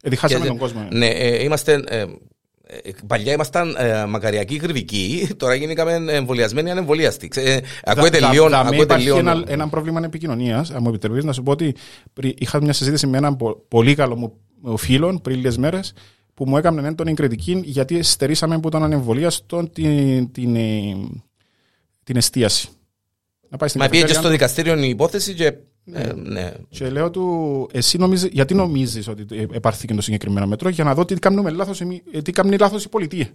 Εδιχάσαμε τον κόσμο. Ναι, ε, είμαστε. Ε, ε, παλιά ήμασταν ε, μακαριακοί κρυβικοί, τώρα γίνηκαμε εμβολιασμένοι ανεμβολιαστοί. Ε, ακούετε λίγο. Υπάρχει ένα, ένα πρόβλημα επικοινωνίας. Αν μου επιτρέπεις να σου πω ότι είχα μια συζήτηση με έναν πολύ καλό μου φίλο πριν λίγες μέρες που μου έκανε έντονη κριτική γιατί στερήσαμε από τον ανεμβολίαστο την, την, ε, την εστίαση. Να πάει στην Μα πήγε και στο δικαστήριο η υπόθεση και ναι. Ε, ναι. Και λέω του, εσύ νομίζεις, γιατί νομίζεις ότι επάρθηκε το συγκεκριμένο μέτρο, για να δω τι κάνουμε λάθος, ε, τι κάνει λάθος η πολιτεία.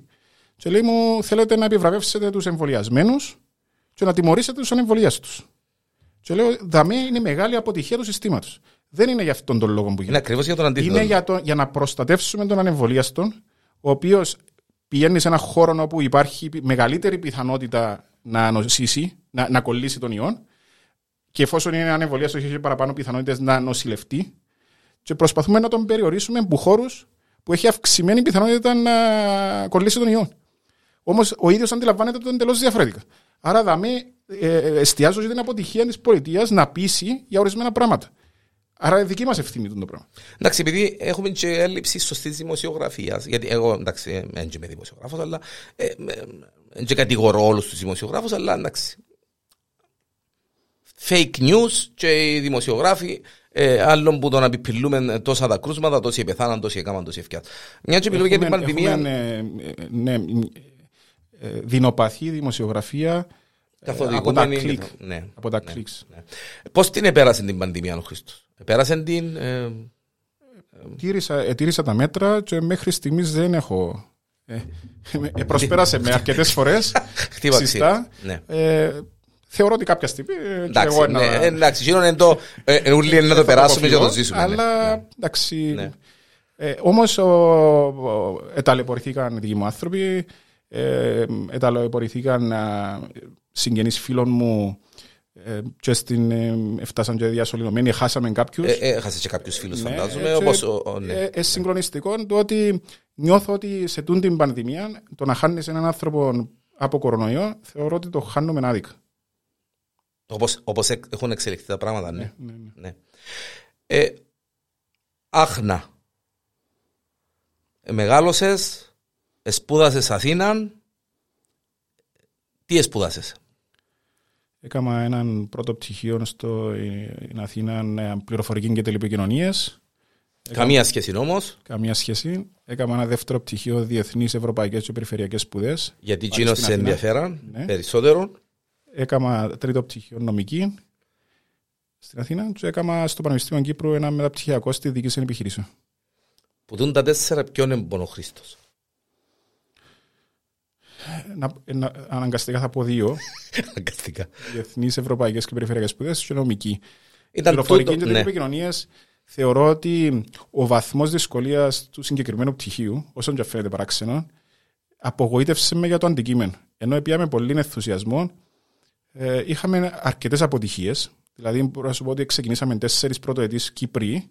Και λέει μου, θέλετε να επιβραβεύσετε τους εμβολιασμένους και να τιμωρήσετε τους ανεμβολίαστους. Και λέω, δαμέ είναι μεγάλη αποτυχία του συστήματος. Δεν είναι για αυτόν τον λόγο που γίνεται. Είναι ακριβώς για τον αντίθετο. Είναι για, το, για να προστατεύσουμε τον ανεμβολίαστον, ο οποίος πηγαίνει σε ένα χώρο όπου υπάρχει μεγαλύτερη πιθανότητα να νοσήσει, να, να κολλήσει τον ιόν, και εφόσον είναι ανεμβολίαστος, έχει παραπάνω πιθανότητες να νοσηλευτεί, και προσπαθούμε να τον περιορίσουμε από χώρους που έχει αυξημένη πιθανότητα να κολλήσει τον ιόν. Όμως ο ίδιος αντιλαμβάνεται το εντελώς διαφορετικά. Άρα, δαμέ, ε, ε, εστιάζω στην αποτυχία της πολιτείας να πείσει για ορισμένα πράγματα. Άρα είναι δική μας ευθύνη το πράγμα. Εντάξει, επειδή έχουμε και έλλειψη σωστής δημοσιογραφίας. Γιατί εγώ εντάξει, δεν είμαι δημοσιογράφος, αλλά. Δεν ε, και κατηγορώ όλους τους δημοσιογράφους, αλλά εντάξει. Fake news και οι δημοσιογράφοι ε, άλλων που τον απειλούμε τόσα τα κρούσματα, τόσοι πεθάναν, τόσοι έκαναν, τόσοι ευκαιρία. Μια και μιλούμε για την πανδημία. Έχουμε, ναι, ναι, ε, δεινοπαθή δημοσιογραφία Καθοδηγούμενοι. κλικ. Ναι. από τα ναι, κλικς. ναι. Πώς την επέρασε την πανδημία ο Χριστός; Επέρασε την... ε, Τήρησα, ε, τήρησα τα μέτρα και μέχρι στιγμής δεν έχω... Ε, ε, προσπέρασε με αρκετές φορές χτύπα ξυστά. ξύλο. Ναι. Ε, θεωρώ ότι κάποια στιγμή ε, και Εντάξει, εγώ ναι, να- εντάξει, γίνον είναι το... ε, ε, ούλοι είναι να το θα περάσουμε και να το αποφύγω, ζήσουμε. ναι. Αλλά Ναι. εντάξει. Ναι. Ε, Όμως εταλαιπωρηθήκαν δικοί μου άνθρωποι, ε, εταλαιπωρηθήκαν α, συγγενείς φίλων μου ε, και στην, ε, φτάσαν και διασωληνωμένοι, χάσαμε κάποιους. Ε, ε, Έχασε και κάποιους φίλους Ναι, φαντάζομαι, ε, όπως... και, ο- ο- ναι. ε, ε, συγκλονιστικό το ότι νιώθω ότι σε τούν την πανδημία το να χάνεις έναν άνθρωπο από κορονοϊό θεωρώ ότι το χάνουμε άδικα. Όπως, όπως εκ- έχουν εξελιχθεί τα πράγματα, ναι. Ναι, ναι, ναι. ναι. Ε, άχνα. Ε, μεγάλωσες, σπούδασες Αθήναν. Τι σπούδασες. Έκανα έναν πρώτο πτυχίο στο ε, στην Αθήνα ε, πληροφορική και τηλεπικοινωνίες. Καμία σχέση όμως, Καμία σχέση. Έκανα ένα δεύτερο πτυχίο Διεθνείς Ευρωπαϊκές και Περιφερειακές Σπουδές. γιατί Πάλι εκείνο στην σε Αθήνα. ενδιαφέραν Ναι. περισσότερο. Έκανα τρίτο πτυχίο νομική στην Αθήνα και έκανα στο Πανεπιστήμιο Κύπρου ένα μεταπτυχιακό στη διοίκηση επιχειρήσεων. Που δουν τα τέσσερα ποιον είναι ο Χρήστος. Να, να, αναγκαστικά θα πω δύο. Αναγκαστικά. Διεθνείς Ευρωπαϊκές και Περιφερειακές Σπουδές και νομική. Ήταν Πληροφορική τούτο, και ναι. τηλεπικοινωνίε θεωρώ ότι ο βαθμός δυσκολίας του συγκεκριμένου πτυχίου, όσον και αν φαίνεται παράξενο, απογοήτευσε με για το αντικείμενο. Ενώ πιάμε πολύ ενθουσιασμό, ε, είχαμε αρκετές αποτυχίες. Δηλαδή, μπορώ να σου πω ότι ξεκινήσαμε τέσσερις πρωτοετής Κύπροι.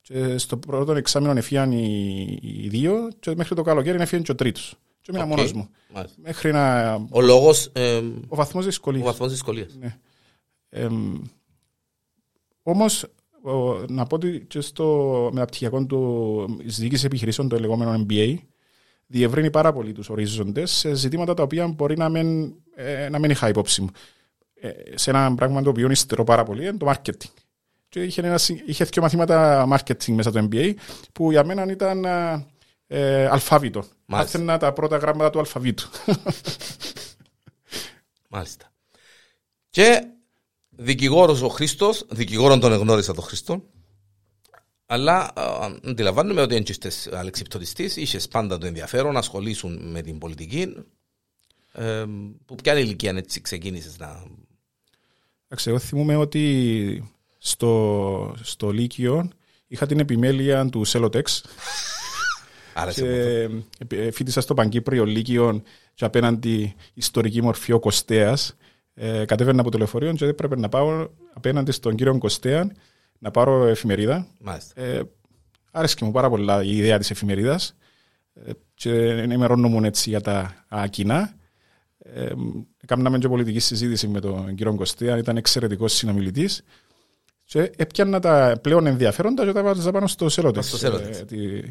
Και στο πρώτο εξάμεινο εφύαν οι, οι δύο, και μέχρι το καλοκαίρι εφύαν και ο τρίτος. Και έμεινα Οκ. μόνος μου. Μάλιστα. Μέχρι να. Ο λόγος, ε, Ο βαθμός ο δυσκολία. βαθμός δυσκολίας. Ναι. Εμ, όμως, ο, να πω ότι και στο μεταπτυχιακό του της διοίκησης επιχειρήσεων, το λεγόμενο MBA, διευρύνει πάρα πολύ τους ορίζοντες σε ζητήματα τα οποία μπορεί να μην, ε, να μην είχα υπόψη μου. Ε, σε ένα πράγμα το οποίο υστερώ πάρα πολύ είναι το marketing. Και είχε, ένα, συ- είχε δύο μαθήματα marketing μέσα στο MBA που για μένα ήταν ε, ε, αλφάβητο. Μάλιστα. Μάθαινα τα πρώτα γράμματα του αλφαβήτου. Μάλιστα. Και δικηγόρος ο Χρήστος, δικηγόρον τον εγνώρισα τον Χρήστο, αλλά α, αντιλαμβάνομαι ότι έτσι αλεξιπτωτιστής, είχες πάντα το ενδιαφέρον να ασχολήσουν με την πολιτική. Ε, που ποια ηλικία έτσι ξεκίνησες να... Εντάξει, εγώ θυμούμαι ότι στο, στο Λύκειο είχα την επιμέλεια του Celotex Άρεσε και μου. ε, φοιτησα στο Παγκύπριο Λύκειο και απέναντι ιστορική μορφή ο Κωστέας. Ε, κατέβαινα από το λεωφορείο και έπρεπε να πάω απέναντι στον κύριο Κωστέα να πάρω εφημερίδα. Μάλιστα. Ε, άρεσε μου πάρα πολλά η ιδέα της εφημερίδας ε, και ενημερώνομαι έτσι για τα α, κοινά. Ε, Κάμναμε και πολιτική συζήτηση με τον κύριο Κωστέα, ήταν εξαιρετικός συνομιλητής και έπιανα τα πλέον ενδιαφέροντα και τα βάζα πάνω στο Celotex, Στο Celotex. ε, τη-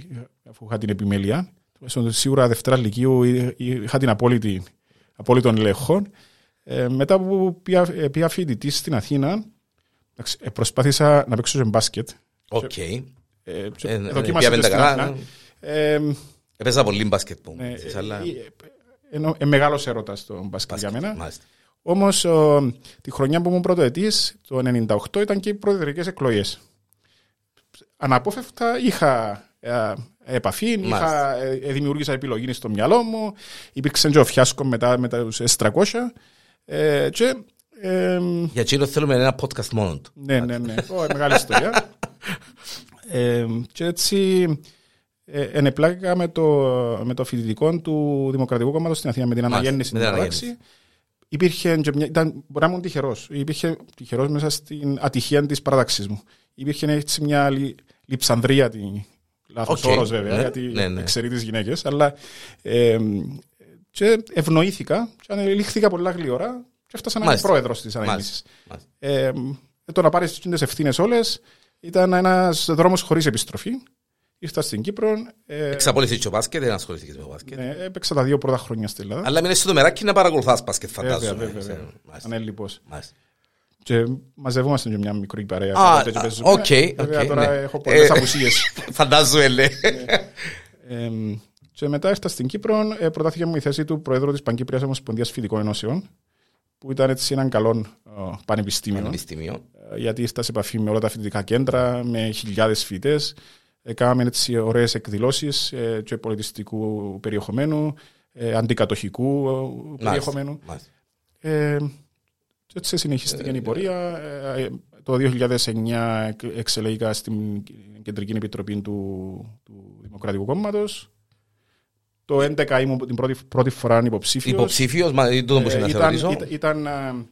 αφού είχα την επιμέλεια. Τουλάχιστον Σίγουρα Δευτέρα Λυκείου εί- είχα την απόλυτη, απόλυτον έλεγχο. Ε, μετά που πήγα, ε, πήγα φοιτητής στην Αθήνα, εντάξει, ε, προσπάθησα να παίξω σε μπάσκετ. Οκ. Ε, και Ε, ε, δοκίμασα πήγαμε και τα στην καλά. Αθήνα. Ε, Έπαιζα πολύ μπάσκετ που ναι, μου, αλλά... ε, ε, ενώ, ε, μεγάλος έρωτας το μπάσκετ για μένα. Μάλιστα. Όμως, τη χρονιά που ήμουν πρωτοετής, το 98, ήταν και οι προεδρικές εκλογές. Αναπόφευκτα είχα ε, επαφή, είχα, Μάλιστα. ε, ε, δημιούργησα επιλογή στο μυαλό μου. Υπήρξε και ο φιάσκο μετά με του S300. Ε, και, ε, Για εκείνο θέλουμε ένα podcast μόνο του. ναι, ναι, ναι. Ω, μεγάλη ιστορία. ε, και έτσι ε, ενεπλάκηκα με το, με το φοιτητικό του Δημοκρατικού Κόμματος στην Αθήνα, με την Μάλιστα, αναγέννηση με στην την πράξη. Υπήρχε και μια, ήταν, μπορεί να ήμουν τυχερός. Υπήρχε τυχερός μέσα στην ατυχία της παράταξη μου. Υπήρχε έτσι μια λι, λειψανδρία, τη, λάθος Οκ, όρος βέβαια, ναι, γιατί ναι, ναι. εξαιρεί τις γυναίκες, αλλά ε, και ευνοήθηκα και ανελίχθηκα πολλά γλήορα και έφτασα να είμαι Μάλιστα. πρόεδρος της αναγέννησης. Μάλιστα. Ε, το να πάρεις τις ευθύνες όλες ήταν ένας δρόμος χωρίς επιστροφή. Ήρθα στην Κύπρο. Ε, Εξαπολύθηκες και ο μπάσκετ, δεν ασχοληθήκες με το μπάσκετ. ναι, έπαιξα τα δύο πρώτα χρόνια στην Ελλάδα. Αλλά μείνες στο μεράκι να παρακολουθάς μπάσκετ, Βέβαια, φαντάζομαι. βέβαια, βέβαια. Ξέρω, μάλιστα. Ανελλιπώς. Μάλιστα. Και μαζευόμαστε και μια μικρή παρέα. Α, Οπότε και α, παίζουμε. οκ, Βέβαια, οκ, τώρα ναι. έχω πολλές Ε, απουσίες. Φαντάζομαι, ναι. Ε, και μετά ήρθα στην Κύπρο, ε, προτάθηκε μου η θέση του Προέδρου της Παγκύπρια Ομοσπονδίας Φοιτητικών Ενώσεων. που ήταν έτσι έναν καλό ε, πανεπιστήμιο. Πανεπιστήμιο. Ε, γιατί ήρθα σε επαφή με όλα τα φοιτητικά κέντρα, με χιλιάδες φοιτητές. Κάναμε έτσι ωραίες εκδηλώσεις ε, και πολιτιστικού περιεχομένου, ε, αντικατοχικού ε, περιεχομένου. Μάλιστα. Ε, και έτσι συνεχίστηκε η πορεία. Ε, το 2009 εξελέγηκα στην Κεντρική Επιτροπή του, του Δημοκρατικού Κόμματος. Το 2011 ήμουν την πρώτη, πρώτη φορά υποψήφιος. Υποψήφιος, μα δεν το μπορούσα να ήταν, θεωρήσω. ήταν, ήταν ε,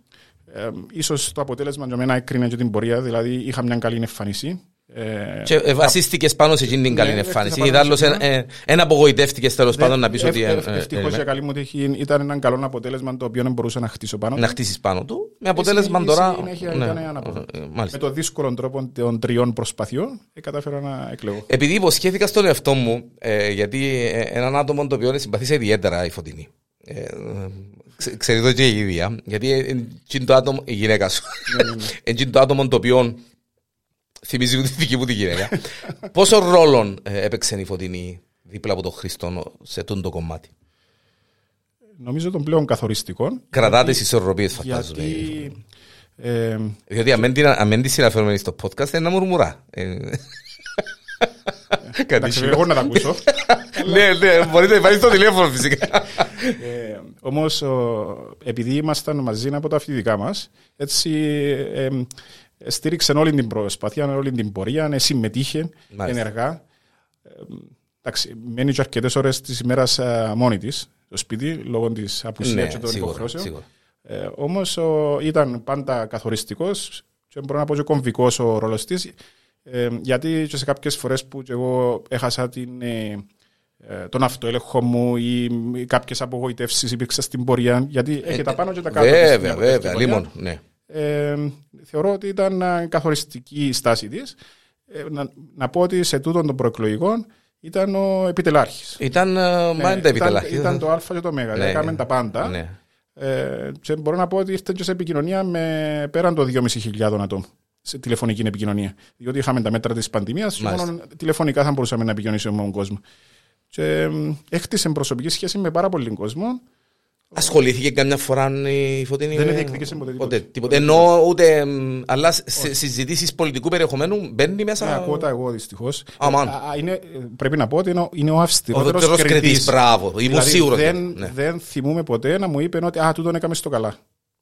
ε, ίσως το αποτέλεσμα για μένα έκρινε και την πορεία, δηλαδή είχα μια καλή εμφάνιση. Ε, και ε, βασίστηκε πάνω σε εκείνη την καλή Ναι, εμφάνιση. έφτιαξα πάνω Ιδάλω, σε εκείνο. ένα απογοητεύτηκε τέλο πάντων να πει ότι. ε, ε, Ευτυχώ ε, για καλή μου τύχη ήταν ένα καλό αποτέλεσμα το οποίο δεν μπορούσα να χτίσω πάνω. να χτίσει πάνω του. Με αποτέλεσμα Η τώρα. συνέχεια ναι, ήταν ανάποδο. ε, ε, Με Μάλιστα. το δύσκολο τρόπο των τριών προσπαθειών ε, κατάφερα να εκλεγώ. Επειδή υποσχέθηκα στον εαυτό μου, ε, γιατί ε, έναν άτομο το οποίο με συμπαθήσε ιδιαίτερα η Φωτεινή. Ε, ε, ξε- ξέρει το και η ίδια. Γιατί ε, ε, εκείνο το άτομο, η γυναίκα σου. Εκείνο το άτομο το οποίο θυμίζει τη δική μου τη γυναίκα. Πόσο ρόλο ε, έπαιξε η Φωτεινή δίπλα από τον Χριστό σε αυτό το κομμάτι; Νομίζω τον πλέον καθοριστικό. Κρατάτε τις ισορροπίες, φαντάζομαι. Γιατί ε, Διότι αν δεν την- αν δεν τη συναφέρουμε στο podcast, είναι να μουρμουρά. Ε, Κάτι εντάξει, σίγουρα. εγώ να τα ακούσω. Ναι, ναι, μπορείτε να υπάρχει στο τηλέφωνο φυσικά. ε, Όμως, επειδή ήμασταν μαζί από τα φοιτητικά μας, έτσι ε, ε, στήριξε όλη την προσπάθεια, όλη την πορεία, ε, συμμετείχε Μάλιστα. ενεργά. Ε, εντάξει, μένει και αρκετές ώρες της ημέρας μόνη της στο σπίτι λόγω της απουσίας Ναι, και των σίγουρα, υποχρεώσεων. σίγουρα. Ε, Όμως ήταν πάντα καθοριστικός και μπορώ να πω και κομβικός ο ρόλος της. Ε, γιατί και σε κάποιες φορές που και εγώ έχασα την, ε, ε, τον αυτοέλεγχο μου ή, ή κάποιες απογοητεύσεις υπήρξαν στην πορεία. Γιατί έχει τα πάνω και τα κάτω. της στην Βέβαια, απογοητευτική βέβαια, πορεία. λίμον, ναι. Ε, θεωρώ ότι ήταν ε, καθοριστική η στάση της. Ε, να, να πω ότι σε τούτον των προεκλογικών ήταν ο επιτελάρχης. Ήταν, ε, μα Ναι, είναι τα ήταν, επιτελάχη. ήταν το Α και το Μ. Ναι. Ναι. Έκαμε τα πάντα. Ναι. Ε, και μπορώ να πω ότι ήρθε και σε επικοινωνία με πέραν των 2.500 ατόμων σε τηλεφωνική επικοινωνία. Διότι είχαμε τα μέτρα της πανδημίας, Μάλιστα. μόνο τηλεφωνικά θα μπορούσαμε να επικοινωνήσουμε με τον κόσμο. Και μ, έκτισε προσωπική σχέση με πάρα πολύ κόσμο. Ασχολήθηκε καμιά φορά η Φωτεινή. Δεν με- διεκδίκησε ποτέ τίποτε. τίποτε. Ενώ ούτε. μ, Αλλά σε συζητήσεις πολιτικού περιεχομένου μπαίνει μέσα. Με ακούω τα εγώ δυστυχώς. Αμάν. Πρέπει να πω ότι είναι ο- είναι ο Ο αυστηρότερος δεύτερο κριτής, κριτής. μπράβο. Ήμουν Δηλαδή, σίγουρος. δεν, Ναι. δεν θυμούμε ποτέ να μου είπε ότι Α, τούτον έκαμε στο καλά.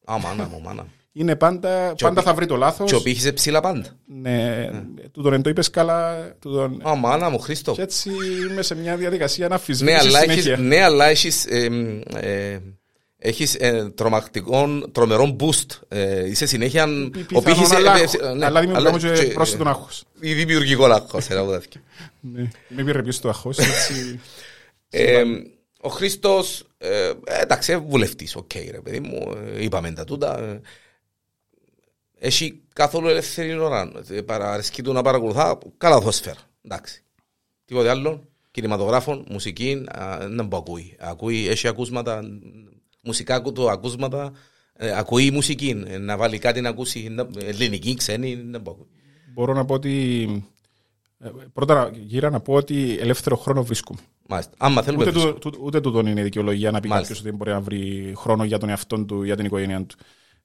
Α, μάνα μου, μάνα. Είναι πάντα, πάντα ο- θα βρει το λάθος. Και ο πύχησε ψηλά πάντα. Ναι, τούτον δεν το είπες καλά. Τούτον... Α, μάνα μου, Χρήστο. Και έτσι είμαι σε μια διαδικασία να Ναι, αφισβήτηση αλλά συνέχεια. έχεις, ναι, αλλά έχεις, ε, ε, έχεις ε, τρομακτικό, τρομερό boost. Ε, είσαι συνέχεια... Πι- πιθανόν, αλλά, ναι, αλλά δημιουργούμε και και- πρόσθετον άγχος. Ή δημιουργικό άγχος, ένα από τα δύο. Ναι, είμαι επιρρεπής στο άγχος. Έτσι. Ε, ο Χρήστος, ε, εντάξει, βουλευτής, οκ, ρε παιδί μου, ε, είπαμε τα τούτα. ε, έχει καθόλου ελεύθερη ώρα. Ε, παρα- Αρέσκει του να παρακολουθά καλαθόσφαιρα. Εντάξει. Τίποτε άλλο. Κινηματογράφων, μουσική, α, δεν που ακούει. ακούει. Έχει ακούσματα, μουσικά του ακούσματα. ε, ακούει μουσική. ε, να βάλει κάτι να ακούσει να- ελληνική, ξένη, δεν που ακούει. Μπορώ να πω ότι. ε, Πρώτα, γύρα να πω ότι ελεύθερο χρόνο βρίσκουμε. Μάλιστα. Άμα θέλουμε. Ούτε, βρίσκουμε. του, ούτε, ούτε τούτον είναι δικαιολογία να πει Μάλιστα. κάποιο ότι δεν μπορεί να βρει χρόνο για τον εαυτό του, για την οικογένειά του.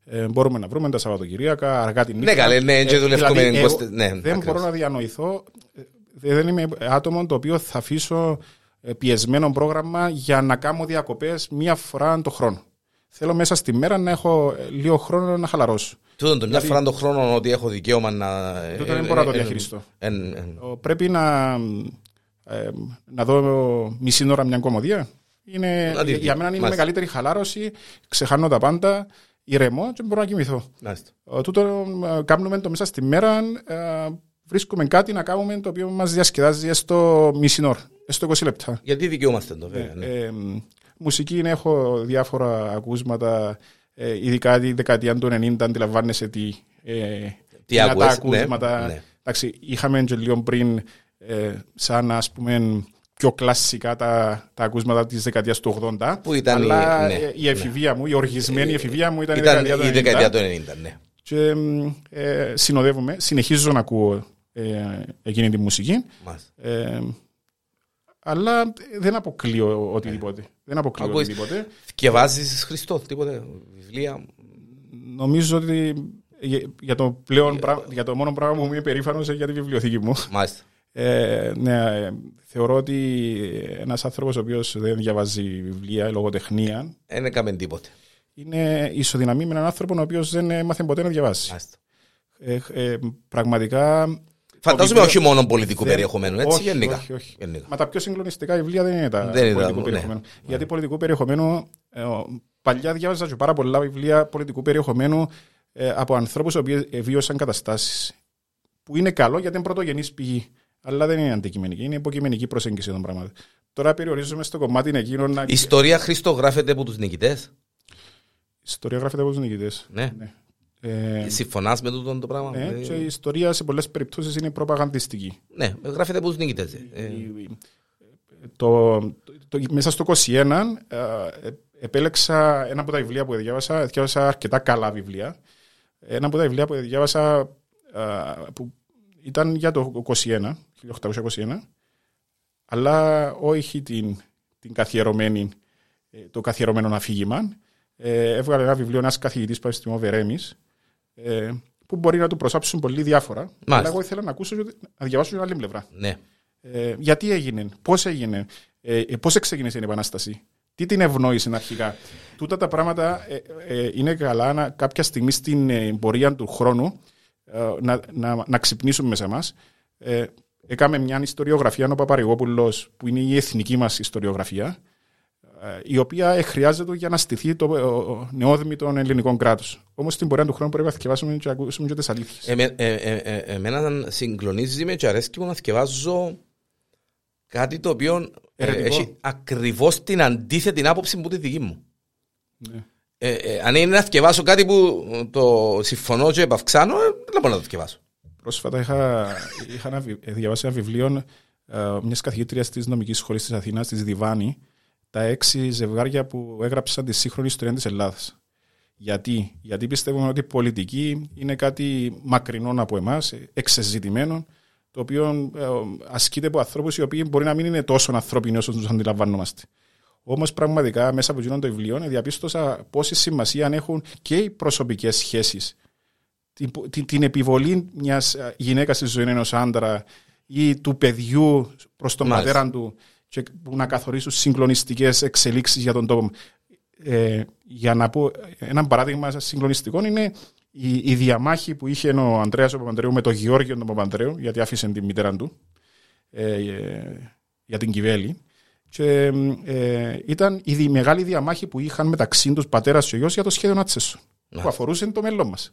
Ε, μπορούμε να βρούμε τα Σαββατοκυριακά, αργά τη νύχτα. Ναι, καλέ, ναι, και Ε, δουλεύουμε δηλαδή, 20 εγώ ναι, δεν ακριβώς. μπορώ να διανοηθώ. ε, Δεν είμαι άτομο το οποίο θα αφήσω ε, πιεσμένο πρόγραμμα για να κάνω διακοπές μία φορά το χρόνο. Θέλω μέσα στη μέρα να έχω ε, λίγο χρόνο να χαλαρώσω. Τούτον το μια φορά τον χρόνο ότι έχω δικαίωμα να. Τούτο δεν ε, μπορώ να το ε, διαχειριστώ. ε, ε, ε, Ο- Πρέπει να, ε, να δω μισή ώρα μια κομμωδία. Είναι, Να τη για, δει. για μένα είναι η Μάλιστα. μεγαλύτερη χαλάρωση. Ξεχάνω τα πάντα, ηρεμώ και μπορώ να κοιμηθώ. μάλιστα. Ε, Τούτο ε, κάνουμε το μέσα στη μέρα. Ε, βρίσκουμε κάτι να κάνουμε το οποίο μας διασκεδάζει έστω μισή ώρα, έστω 20 λεπτά. Γιατί δικαιούμαστε το, βέβαια. ναι. Ε, μουσική είναι, έχω διάφορα ακούσματα, ε, ειδικά τη δεκαετία του 90, αντιλαμβάνεσαι τι, ε, Τι είναι άκουες, τα ακούσματα. ναι, ναι. Εντάξει, είχαμε και λίγο πριν, ε, σαν ας πούμε, πιο κλασικά τα, τα ακούσματα της δεκαετίας του 80. Που ήταν η- αλλά ναι, ε, η εφηβεία μου, η οργισμένη εφηβεία μου ήταν, Ήταν η δεκαετία του 90. η δεκαετία του 90, ναι. Και μ, ε, συνοδεύομαι, συνεχίζω να ακούω ε, εκείνη τη μουσική. Μάλιστα. Ε, αλλά δεν αποκλείω οτιδήποτε. Δεν αποκλείω Ακούεις. οτιδήποτε. Και βάζεις Χριστό, τίποτε. Βιβλία. νομίζω ότι για το, πλέον, για το μόνο πράγμα που μου είναι περήφανο για τη βιβλιοθήκη μου. Μάλιστα. Ε, ναι, θεωρώ ότι ένας άνθρωπος ο οποίος δεν διαβάζει βιβλία, λογοτεχνία. Δεν έκαμε τίποτε. Είναι ισοδυναμή με έναν άνθρωπο ο οποίος δεν έμαθε ποτέ να διαβάσει. Ε, ε, πραγματικά. Φαντάζομαι όχι μόνο πολιτικού δεν... περιεχομένου, έτσι όχι, γενικά. Όχι, όχι. γενικά. Μα τα πιο συγκλονιστικά βιβλία δεν είναι τα δεν πολιτικού ναι. περιεχομένου. Ναι. Γιατί πολιτικού περιεχομένου. Ε, παλιά διάβαζα και πάρα πολλά βιβλία πολιτικού περιεχομένου ε, από ανθρώπους που βίωσαν καταστάσεις. Που είναι καλό γιατί είναι πρωτογενής πηγή. Αλλά δεν είναι αντικειμενική, είναι υποκειμενική προσέγγιση των πραγμάτων. Τώρα περιορίζουμε στο κομμάτι εκείνο να. Η ιστορία Χρήστο γράφεται από τους νικητές; Η ιστορία γράφεται από τους νικητές. Ναι. ναι. Ε, Συμφωνάς με τούτο το πράγμα. Ναι, και η ιστορία σε πολλές περιπτώσεις είναι προπαγανδιστική. Ναι, γράφεται από του νικητέ. Ε. Το, το, μέσα στο 2021 ε, επέλεξα ένα από τα βιβλία που διάβασα. Διάβασα αρκετά καλά βιβλία. Ένα από τα βιβλία που διάβασα που ήταν για το 21, 1821, αλλά όχι την, την καθιερωμένη, ε, το καθιερωμένο αφήγημα. Ε, έβγαλε ένα βιβλίο ένας καθηγητής Πανεπιστημίου Βερέμη, ε, που μπορεί να του προσάψουν πολύ διάφορα. Μάλιστα. Αλλά εγώ ήθελα να ακούσω, να διαβάσω την άλλη πλευρά. Ναι. Ε, γιατί έγινε, πώς έγινε, ε, ε πώς ξεκίνησε η Επανάσταση, τι την ευνόησε αρχικά. Τούτα τα πράγματα ε, ε, είναι καλά να, κάποια στιγμή στην πορεία του χρόνου ε, να, να, να ξυπνήσουμε μέσα μα. Ε, έκαμε μια ιστοριογραφία ο Παπαρηγόπουλος, που είναι η εθνική μας ιστοριογραφία, ε, η οποία χρειάζεται για να στηθεί το νεόδημη των ελληνικών κράτους. Όμως στην πορεία του χρόνου πρέπει να θυκευάσουμε και να ακούσουμε και τις αλήθειες. Ε, ε, ε, ε, εμένα συγκλονίζει με και αρέσκει μου να θυκευάζω κάτι το οποίο έχει ακριβώς την αντίθετη άποψη που τη δική μου. Ναι. Ε, ε, αν είναι να θυκευάσω κάτι που το συμφωνώ και επαυξάνω, ε, δεν μπορώ να το θυκευάσω. Πρόσφατα είχα, είχα ε, διαβάσει ένα βιβλίο ε, μιας καθηγήτριας της νομικής σχολής της Αθήνας, της Διβάνη, τα έξι ζευγάρια που έγραψαν τη σύγχρονη ιστορία της Ελλάδας. Γιατί; Γιατί πιστεύουμε ότι η πολιτική είναι κάτι μακρινό από εμάς, εξεζητημένο, το οποίο ε, ασκείται από ανθρώπους οι οποίοι μπορεί να μην είναι τόσο ανθρώπινοι όσο τους αντιλαμβανόμαστε. Όμως πραγματικά μέσα από εκείνον το βιβλίο διαπίστωσα πόση σημασία έχουν και οι προσωπικές σχέσεις. Την, την, την, επιβολή μιας γυναίκας στη ζωή ενός άντρα ή του παιδιού προς τον Μάλιστα. πατέρα του και που να καθορίσουν συγκλονιστικές εξελίξεις για τον τόπο. Ε, για να πω ένα παράδειγμα συγκλονιστικό είναι η, η διαμάχη που είχε ο Ανδρέας ο Παπαντρέου με τον Γεώργιο τον Παπαντρέου γιατί άφησε την μητέρα του ε, ε, για την Κιβέλη και ε, ήταν η μεγάλη διαμάχη που είχαν μεταξύ τους πατέρας και γιος για το σχέδιο Νάτσεσου. Που αφορούσε το μέλλον μας.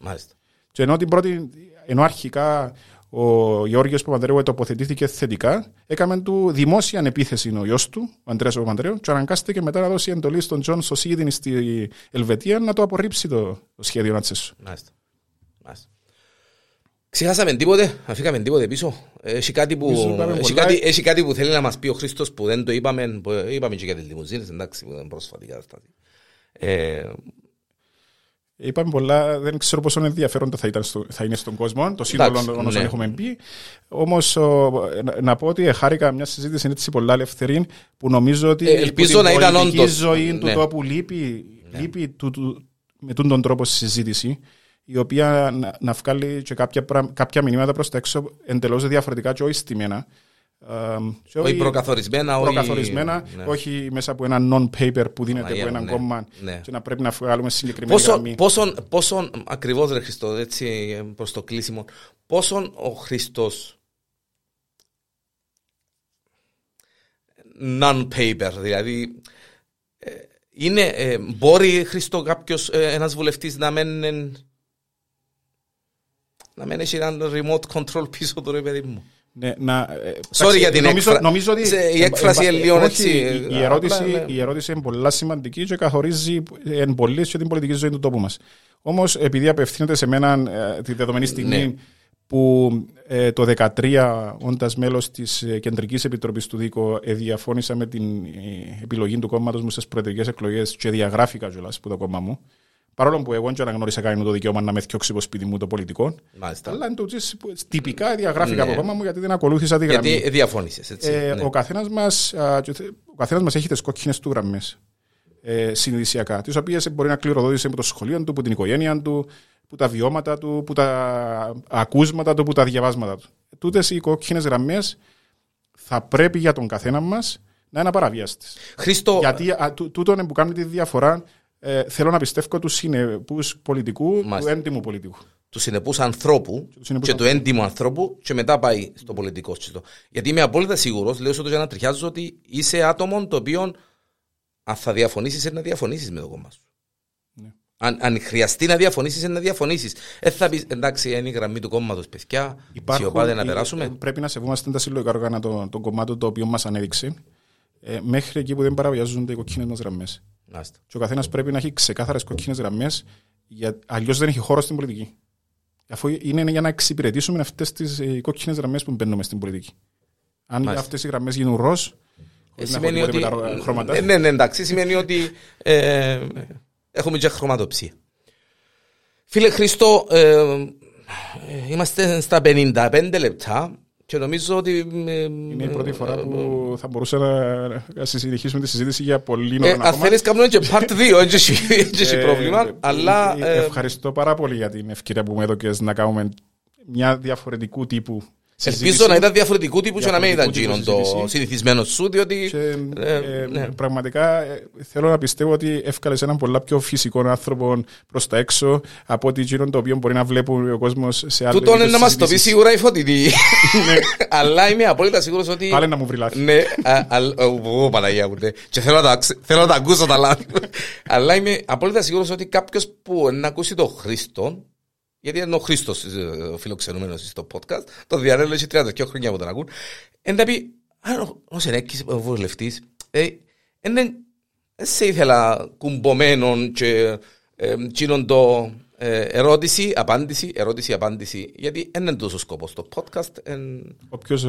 Και ενώ, την πρώτη, ενώ αρχικά ο Γιώργος Παπανδρέου τοποθετήθηκε θετικά, έκαμε του δημόσια επίθεση ο γιος του, ο Αντρέας Παπανδρέου, και αναγκάστηκε μετά να δώσει εντολή στον Τζον Σωσσίδη στην Ελβετία να το απορρίψει το, το σχέδιο Άτσεσον. Μάλιστα. Μάλιστα. Ξεχάσαμε τίποτε, αφήκαμε τίποτε πίσω; Έχει κάτι, που, έχει, κάτι, έχει κάτι που θέλει να μας πει ο Χρήστος που δεν το είπαμε, που είπαμε και για τις λιμουζίνες, εντάξει, που ήταν πρόσφατη κατάσταση. Ε, Είπαμε πολλά, δεν ξέρω πόσο ενδιαφέροντα θα, ήταν στο, θα είναι στον κόσμο, το σύνολο των όσων ναι. έχουμε πει. Όμως να, να, πω ότι χάρηκα μια συζήτηση έτσι πολλά ελευθερή που νομίζω ότι ε, ελπίζω να ήταν όντως. ζωή ναι. του τόπου λείπει, ναι. λείπει του, του, με τον τρόπο συζήτηση η οποία να, να βγάλει και κάποια, κάποια μηνύματα προς τα έξω εντελώς διαφορετικά και όχι στημένα. Και όχι προκαθορισμένα, προκαθορισμένα όχι, ναι. όχι μέσα από ένα non-paper που δίνεται από ένα ναι, κόμμα ναι. και να πρέπει να βγάλουμε συγκεκριμένη πόσο, γραμμή. Πόσο, πόσο ακριβώς ρε Χριστό, έτσι προς το κλείσιμο, πόσο ο Χριστός non-paper, δηλαδή ε, είναι, ε, μπορεί Χριστό κάποιος, ε, ένας βουλευτής να μένει να μην έχει έναν remote control πίσω του ρε παιδί μου; Ναι, να, ε, Sorry για την νομίζω, έκφρα... νομίζω ότι η έκφραση είναι λίγο έτσι. Η, ερώτηση, ναι. η ερώτηση είναι πολύ σημαντική και καθορίζει εν πολύ και την πολιτική ζωή του τόπου μας. Όμως, επειδή απευθύνεται σε μένα ε, τη δεδομένη στιγμή ναι. που ε, το 2013, όντας μέλος της ε, Κεντρικής Επιτροπής του ΔΙΚΟ, ε, διαφώνησα με την ε, επιλογή του κόμματος μου στις προεδρικές εκλογές και διαγράφηκα κιόλας που το κόμμα μου. Παρόλο που εγώ δεν αναγνώρισα καν το δικαίωμα να με θιώξει από σπίτι μου το πολιτικό. Μάλιστα. Αλλά είναι το τυπικά διαγράφηκα ναι. από κόμμα μου γιατί δεν ακολούθησα τη γραμμή. Γιατί διαφώνησες. Ε, ναι. Ο καθένας μας καθένας μας έχει τις κόκκινες του γραμμές. ε, συνειδησιακά, τις οποίες μπορεί να κληροδότησε από το σχολείο του, από την οικογένεια του, που τα βιώματα του, που τα ακούσματα του, που τα διαβάσματα του. Τούτες οι κόκκινες γραμμές θα πρέπει για τον καθένα μας να είναι απαραβίαστε. Χρήστο... Γιατί α, τού, τούτο που κάνει τη διαφορά ε, θέλω να πιστεύω τους συνεπούς πολιτικού, Μάλιστα. του έντιμου πολιτικού. τους συνεπούς ανθρώπου τους συνεπούς και του έντιμου ανθρώπου και μετά πάει στο πολιτικό σκητό. Γιατί είμαι απόλυτα σίγουρος, λέω στο για να τριχιάζω, ότι είσαι άτομο το οποίο αν θα διαφωνήσεις, να διαφωνήσεις με το κόμμα σου. Ναι. Αν, αν χρειαστεί να διαφωνήσεις, να διαφωνήσεις. Δεν θα πεις εντάξει, είναι η γραμμή του κόμματος, παιδιά. Σιωπάτε να ε, περάσουμε. ε, Πρέπει να σεβόμαστε τα συλλογικά όργανα των, των κομμάτων το οποίο μας ανέδειξε ε, μέχρι εκεί που δεν παραβιάζονται οι κοκκίνες μας γραμμές. Μάλιστα. Και ο καθένας πρέπει να έχει ξεκάθαρες κοκκίνε γραμμές, αλλιώς δεν έχει χώρο στην πολιτική. Αφού είναι για να εξυπηρετήσουμε αυτές τις κόκκινες γραμμές που μπαίνουμε στην πολιτική. Αν Μάλιστα. αυτές οι γραμμές γίνουν ροζ, Ε, χωρίς να σημαίνει έχω ότι. τίποτε με τα χρώματα. Ε, ναι, ναι, εντάξει, σημαίνει ότι ε, έχουμε και χρωματοψία. Φίλε Χριστό, ε, ε, είμαστε στα 55 λεπτά και νομίζω ότι. ε, Είναι η πρώτη φορά που θα μπορούσα να, να συνεχίσουμε τη συζήτηση για πολύ Ε, νωρί αν θέλεις κάνουμε και part 2, έτσι έχει- έτσι έχει πρόβλημα, αλλά ε, ευχαριστώ πάρα πολύ για την ευκαιρία που μου έδωκες να κάνουμε μια διαφορετικού τύπου συζήτηση. Ελπίζω να ήταν διαφορετικού τύπου και να μην ήταν Διαφορετικού γίνον τύπου το συζήτηση. συνηθισμένο σου, διότι Και, Ε, ε, ναι. Πραγματικά ε, θέλω να πιστεύω ότι εύκαλε έναν πολλά πιο φυσικό άνθρωπο προς τα έξω από ότι εκείνον το οποίο μπορεί να βλέπουν ο κόσμος σε άλλε τούτο είναι να μας το πει σίγουρα η φωτεινή. Αλλά είμαι απόλυτα σίγουρος ότι... Πάλι να μου βρει λάθη. Ναι, α- α- ω, Παναγία μου, ναι. Και θέλω να τα ξε- θέλω να τα ακούσω τα λάθη. Αλλά είμαι απόλυτα σίγουρος ότι κάποιος που να ακούσει τον Χρήστο, γιατί είναι ο Χρήστος ε, ο φιλοξενούμενος στο podcast, το διανέλο έχει 32 χρόνια που τον ακούν, εν τα πει, αν ο- ο Σενέκης, ο βουλευτής, ε, εν δεν δεν σε ήθελα κουμπωμένον και ε, εκείνον το ε, ερώτηση, απάντηση, ερώτηση, απάντηση, γιατί δεν είναι τόσο σκοπός το podcast. εν- Όποιος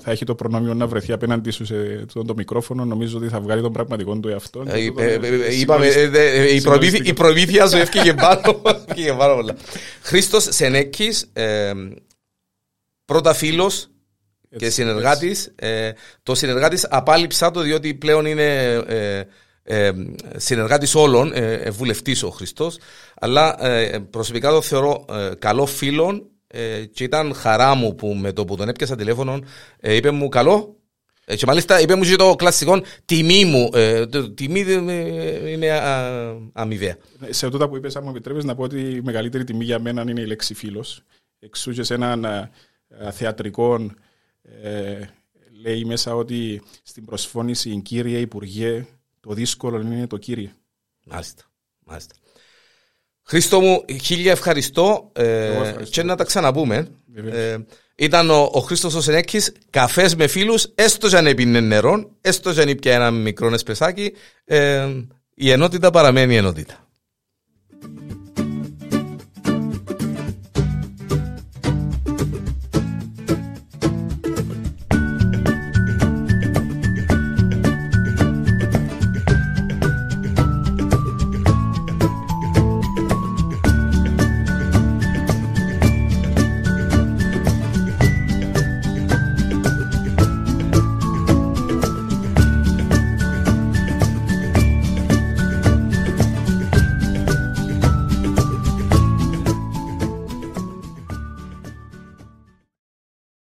θα έχει το προνόμιο να βρεθεί απέναντι σου σε αυτό το μικρόφωνο, νομίζω ότι θα βγάλει τον πραγματικό του εαυτό. Ε, Και ε, τούτο ε, είναι ε, Είπαμε, ε, ε, ε, η προμήθεια- συγκλονιστικό. η προμήθεια σου έφυγε πάνω, έφυγε πάρα πολλά. Χρήστος Σενέκης, ε, πρώτα φίλος και Έτσι, συνεργάτης. Ε, το συνεργάτης απάλληψα το διότι πλέον είναι ε, ε, συνεργάτης όλων, ε, ε, βουλευτής ο Χριστός, αλλά ε, προσωπικά το θεωρώ ε, καλό φίλον ε, και ήταν χαρά μου που με το που τον έπιασα τηλέφωνο ε, είπε μου καλό ε, και μάλιστα είπε μου και το κλασικό τιμή μου, ε, το, τιμή ε, είναι α, αμοιβαία. Σε τούτα που είπες, αν μου επιτρέπεις να πω ότι η μεγαλύτερη τιμή για μένα είναι η λέξη φίλος. Εξού και σε έναν α, α, θεατρικό ε, λέει μέσα ότι στην προσφώνηση κύριε Υπουργέ το δύσκολο είναι το κύριε. Μάλιστα, μάλιστα. Χρήστο μου, χίλια ευχαριστώ, ε, ευχαριστώ. και να τα ξαναπούμε. Βεβαίως. Ε, ήταν ο, ο Χρήστος ο Σενέκης, καφές με φίλους, έστω και αν έπινε νερό, έστω και αν ήπια ένα μικρό εσπρεσάκι, ε, η ενότητα παραμένει ενότητα.